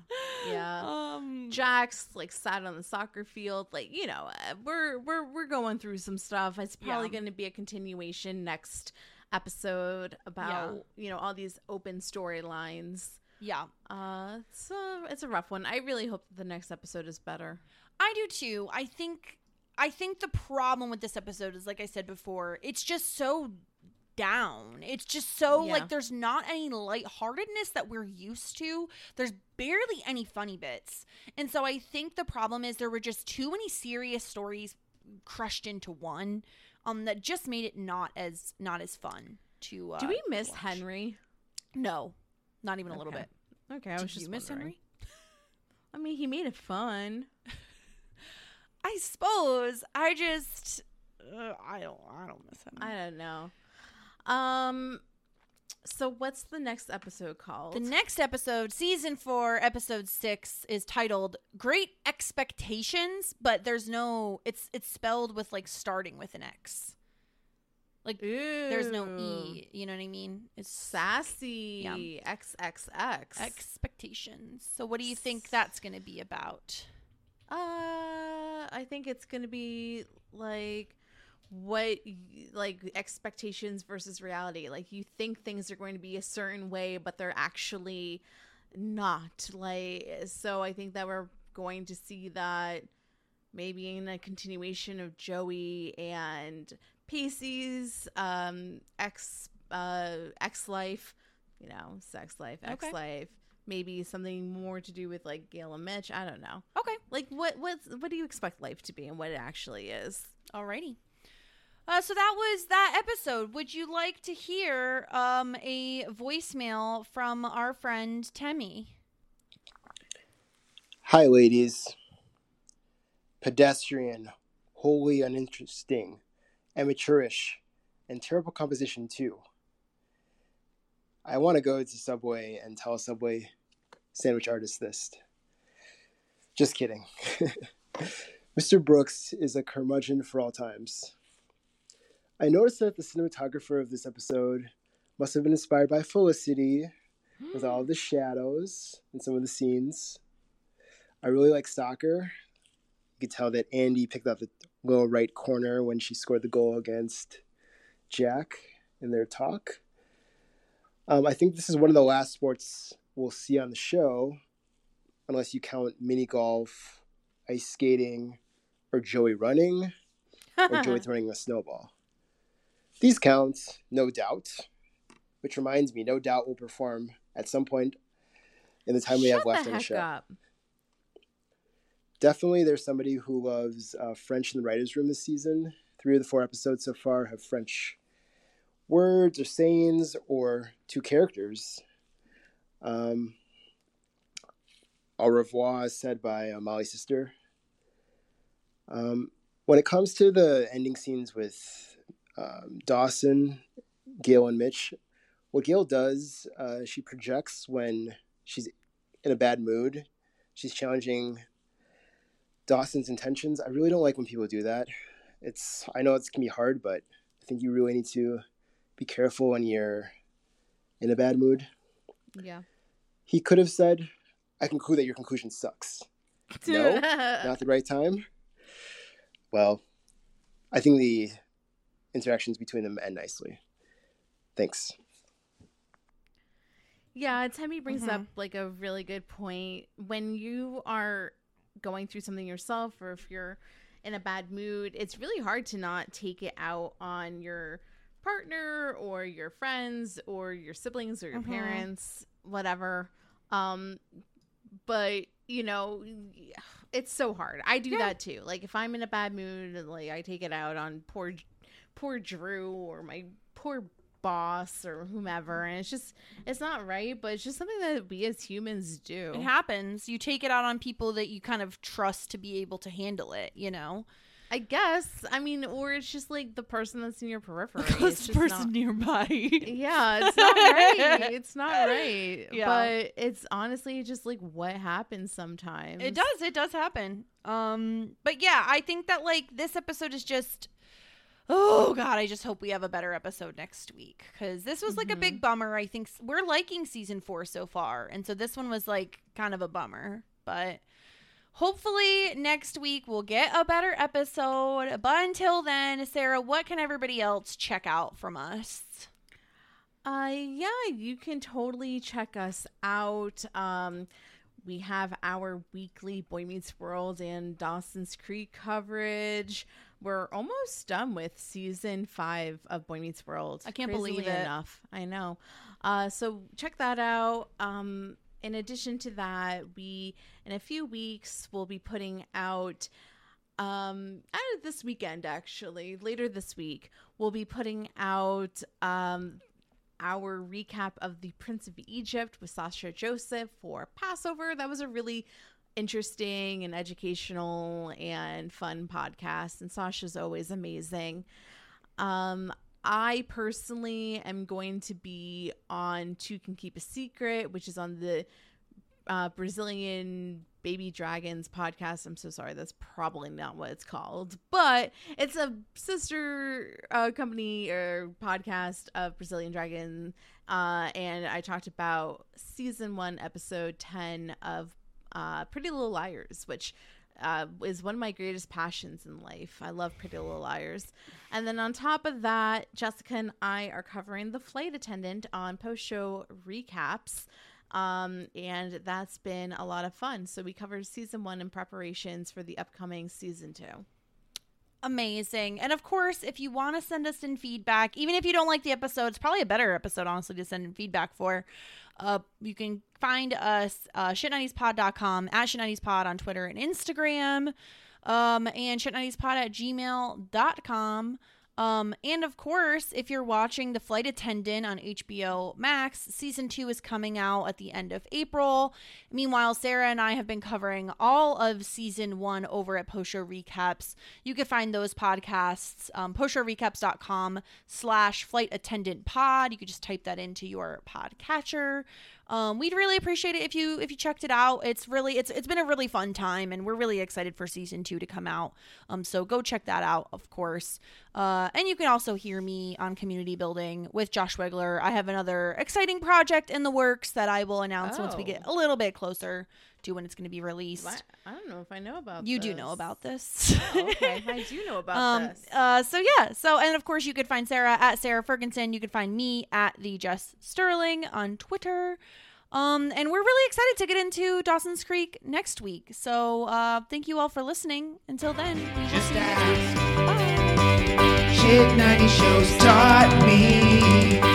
S4: yeah.
S3: Um,
S4: Jack's like sat on the soccer field, like you know, uh, we're we're we're going through some stuff. It's probably
S3: Yeah.
S4: going to be a continuation next episode about you know all these open storylines.
S3: yeah.
S4: Uh, it's a it's a rough one. I really hope that the next episode is better.
S3: I do too. I think I think the problem with this episode is like I said before, it's just so down. It's just so
S4: Yeah.
S3: like there's not any lightheartedness that we're used to. There's barely any funny bits. And so I think the problem is there were just too many serious stories crushed into one um that just made it not as not as fun to uh
S4: Do we miss
S3: watch.
S4: Henry?
S3: No. Not even a little bit.
S4: Okay, I
S3: Did
S4: was just
S3: you miss. Henry?
S4: I mean, he made it fun.
S3: I suppose. I just uh, I don't I don't miss him.
S4: I don't know. Um, so what's the next episode called?
S3: The next episode, season four, episode six, is titled "Great Expectations," but there's no. It's it's spelled with like starting with an X. Like there's no e. You know what I mean? It's
S4: Sassy
S3: Yeah.
S4: XXX.
S3: expectations. So what do you think that's going to be about?
S4: Uh, I think it's gonna be like what like expectations versus reality. Like you think things are going to be a certain way, but they're actually not. Like so, I think that we're going to see that maybe in a continuation of Joey and Pacey's um ex uh ex life, you know, sex life, ex
S3: Okay.
S4: life. Maybe something more to do with like Gale and Mitch. I don't know.
S3: Okay,
S4: Like what what's what do you expect life to be and what it actually is?
S3: alrighty. Uh, so that was that episode. Would you like to hear um, a voicemail from our friend Temmie?
S5: Hi, ladies. Pedestrian, wholly uninteresting, amateurish, and terrible composition, too. I want to go to Subway and tell Subway sandwich artist this. Just kidding. Mr. Brooks is a curmudgeon for all times. I noticed that the cinematographer of this episode must have been inspired by Felicity with all the shadows and some of the scenes. I really like soccer. You could tell that Andy picked up the little right corner when she scored the goal against Jack in their talk. Um, I think this is one of the last sports we'll see on the show, unless you count mini golf, ice skating, or Joey running, or Joey throwing a snowball. These count, no doubt. Which reminds me, no doubt will perform at some point in the time we have left on the show
S4: up.
S5: definitely there's somebody who loves uh, French in the writers' room this season. Three of the four episodes so far have French words or sayings or two characters. Um, au revoir is said by uh, Molly's sister. Um, when it comes to the ending scenes with um, Dawson, Gale, and Mitch, what Gale does, uh, she projects when she's in a bad mood. She's challenging Dawson's intentions. I really don't like when people do that. It's I know it can be hard, but I think you really need to be careful when you're in a bad mood.
S4: Yeah.
S5: He could have said, "I conclude that your conclusion sucks." No, not the right time. Well, I think the interactions between them end nicely. Thanks.
S4: Yeah, Temmie brings
S3: Mhm.
S4: up like a really good point. When you are going through something yourself or if you're in a bad mood, it's really hard to not take it out on your partner or your friends or your siblings or your
S3: Mhm.
S4: parents, whatever. Um but, you know, it's so hard. I do
S3: Yeah.
S4: that too. Like if I'm in a bad mood, like I take it out on poor poor Drew or my poor boss or whomever and it's just it's not right but it's just something that we as humans do
S3: It happens. You take it out on people that you kind of trust to be able to handle it, you know?
S4: i guess i mean or it's just like the person that's in your periphery
S3: The
S4: it's
S3: closest
S4: just
S3: person
S4: not,
S3: nearby.
S4: yeah it's not right it's not right
S3: Yeah.
S4: but it's honestly just like what happens sometimes
S3: It does. It does happen. Um, but yeah, I think that like this episode is just. Oh God, I just hope we have a better episode next week because this was like a big bummer. I think we're liking season four so far, and so this one was like kind of a bummer. But hopefully next week we'll get a better episode. But until then, Sarah, what can everybody else check out from us?
S4: Uh, yeah, you can totally check us out. Um, we have our weekly Boy Meets World and Dawson's Creek coverage. We're almost done with season five of Boy Meets World.
S3: I can't
S4: Crazily
S3: believe it.
S4: Enough, I know. Uh, so check that out. Um, in addition to that, we in a few weeks we'll be putting out um uh, this weekend actually later this week we'll be putting out um our recap of the Prince of Egypt with Sasha Joseph for Passover. That was a really interesting and educational and fun podcast, and Sasha's always amazing. Um, I personally am going to be on Two Can Keep a Secret, which is on the uh, Brazilian Baby Dragons podcast. I'm so sorry, that's probably not what it's called, but it's a sister uh, company or podcast of Brazilian Dragon. Uh, and I talked about season one, episode 10 of uh, Pretty Little Liars, which uh, is one of my greatest passions in life. I love Pretty Little Liars. And then on top of that, Jessica and I are covering The Flight Attendant on post show recaps. Um, and that's been a lot of fun. So we covered season one in preparations for the upcoming season two.
S3: amazing. And of course, if you want to send us in feedback, even if you don't like the episode, it's probably a better episode, honestly, to send in feedback for. Uh, you can find us uh, shit90spod.com, at shit90spod on Twitter and Instagram, um, and shit90spod at gmail.com. Um, and of course, if you're watching The Flight Attendant on HBO Max, season two is coming out at the end of April. Meanwhile, Sarah and I have been covering all of season one over at Post Show Recaps. You can find those podcasts, um, postshowrecaps.com slash flight attendant pod. You could just type that into your podcatcher. Um, we'd really appreciate it if you if you checked it out. It's really it's it's been a really fun time, and we're really excited for season two to come out. Um, so go check that out, of course. Uh, and you can also hear me on community building with Josh Wegler. I have another exciting project in the works that I will announce once we
S4: Oh.
S3: get a little bit closer to when it's going to be released.
S4: What? I don't know if I know about
S3: You do know about this.
S4: Oh, okay, I do know about
S3: um,
S4: this.
S3: Uh, so yeah. So and of course you could find Sarah at Sarah Ferguson. You could find me at the Jess Sterling on Twitter. Um, and we're really excited to get into Dawson's Creek next week. So uh, thank you all for listening. Until then, we will
S1: Just
S3: see you next week.
S1: ask.
S3: Bye.
S1: Shit 90 shows taught me.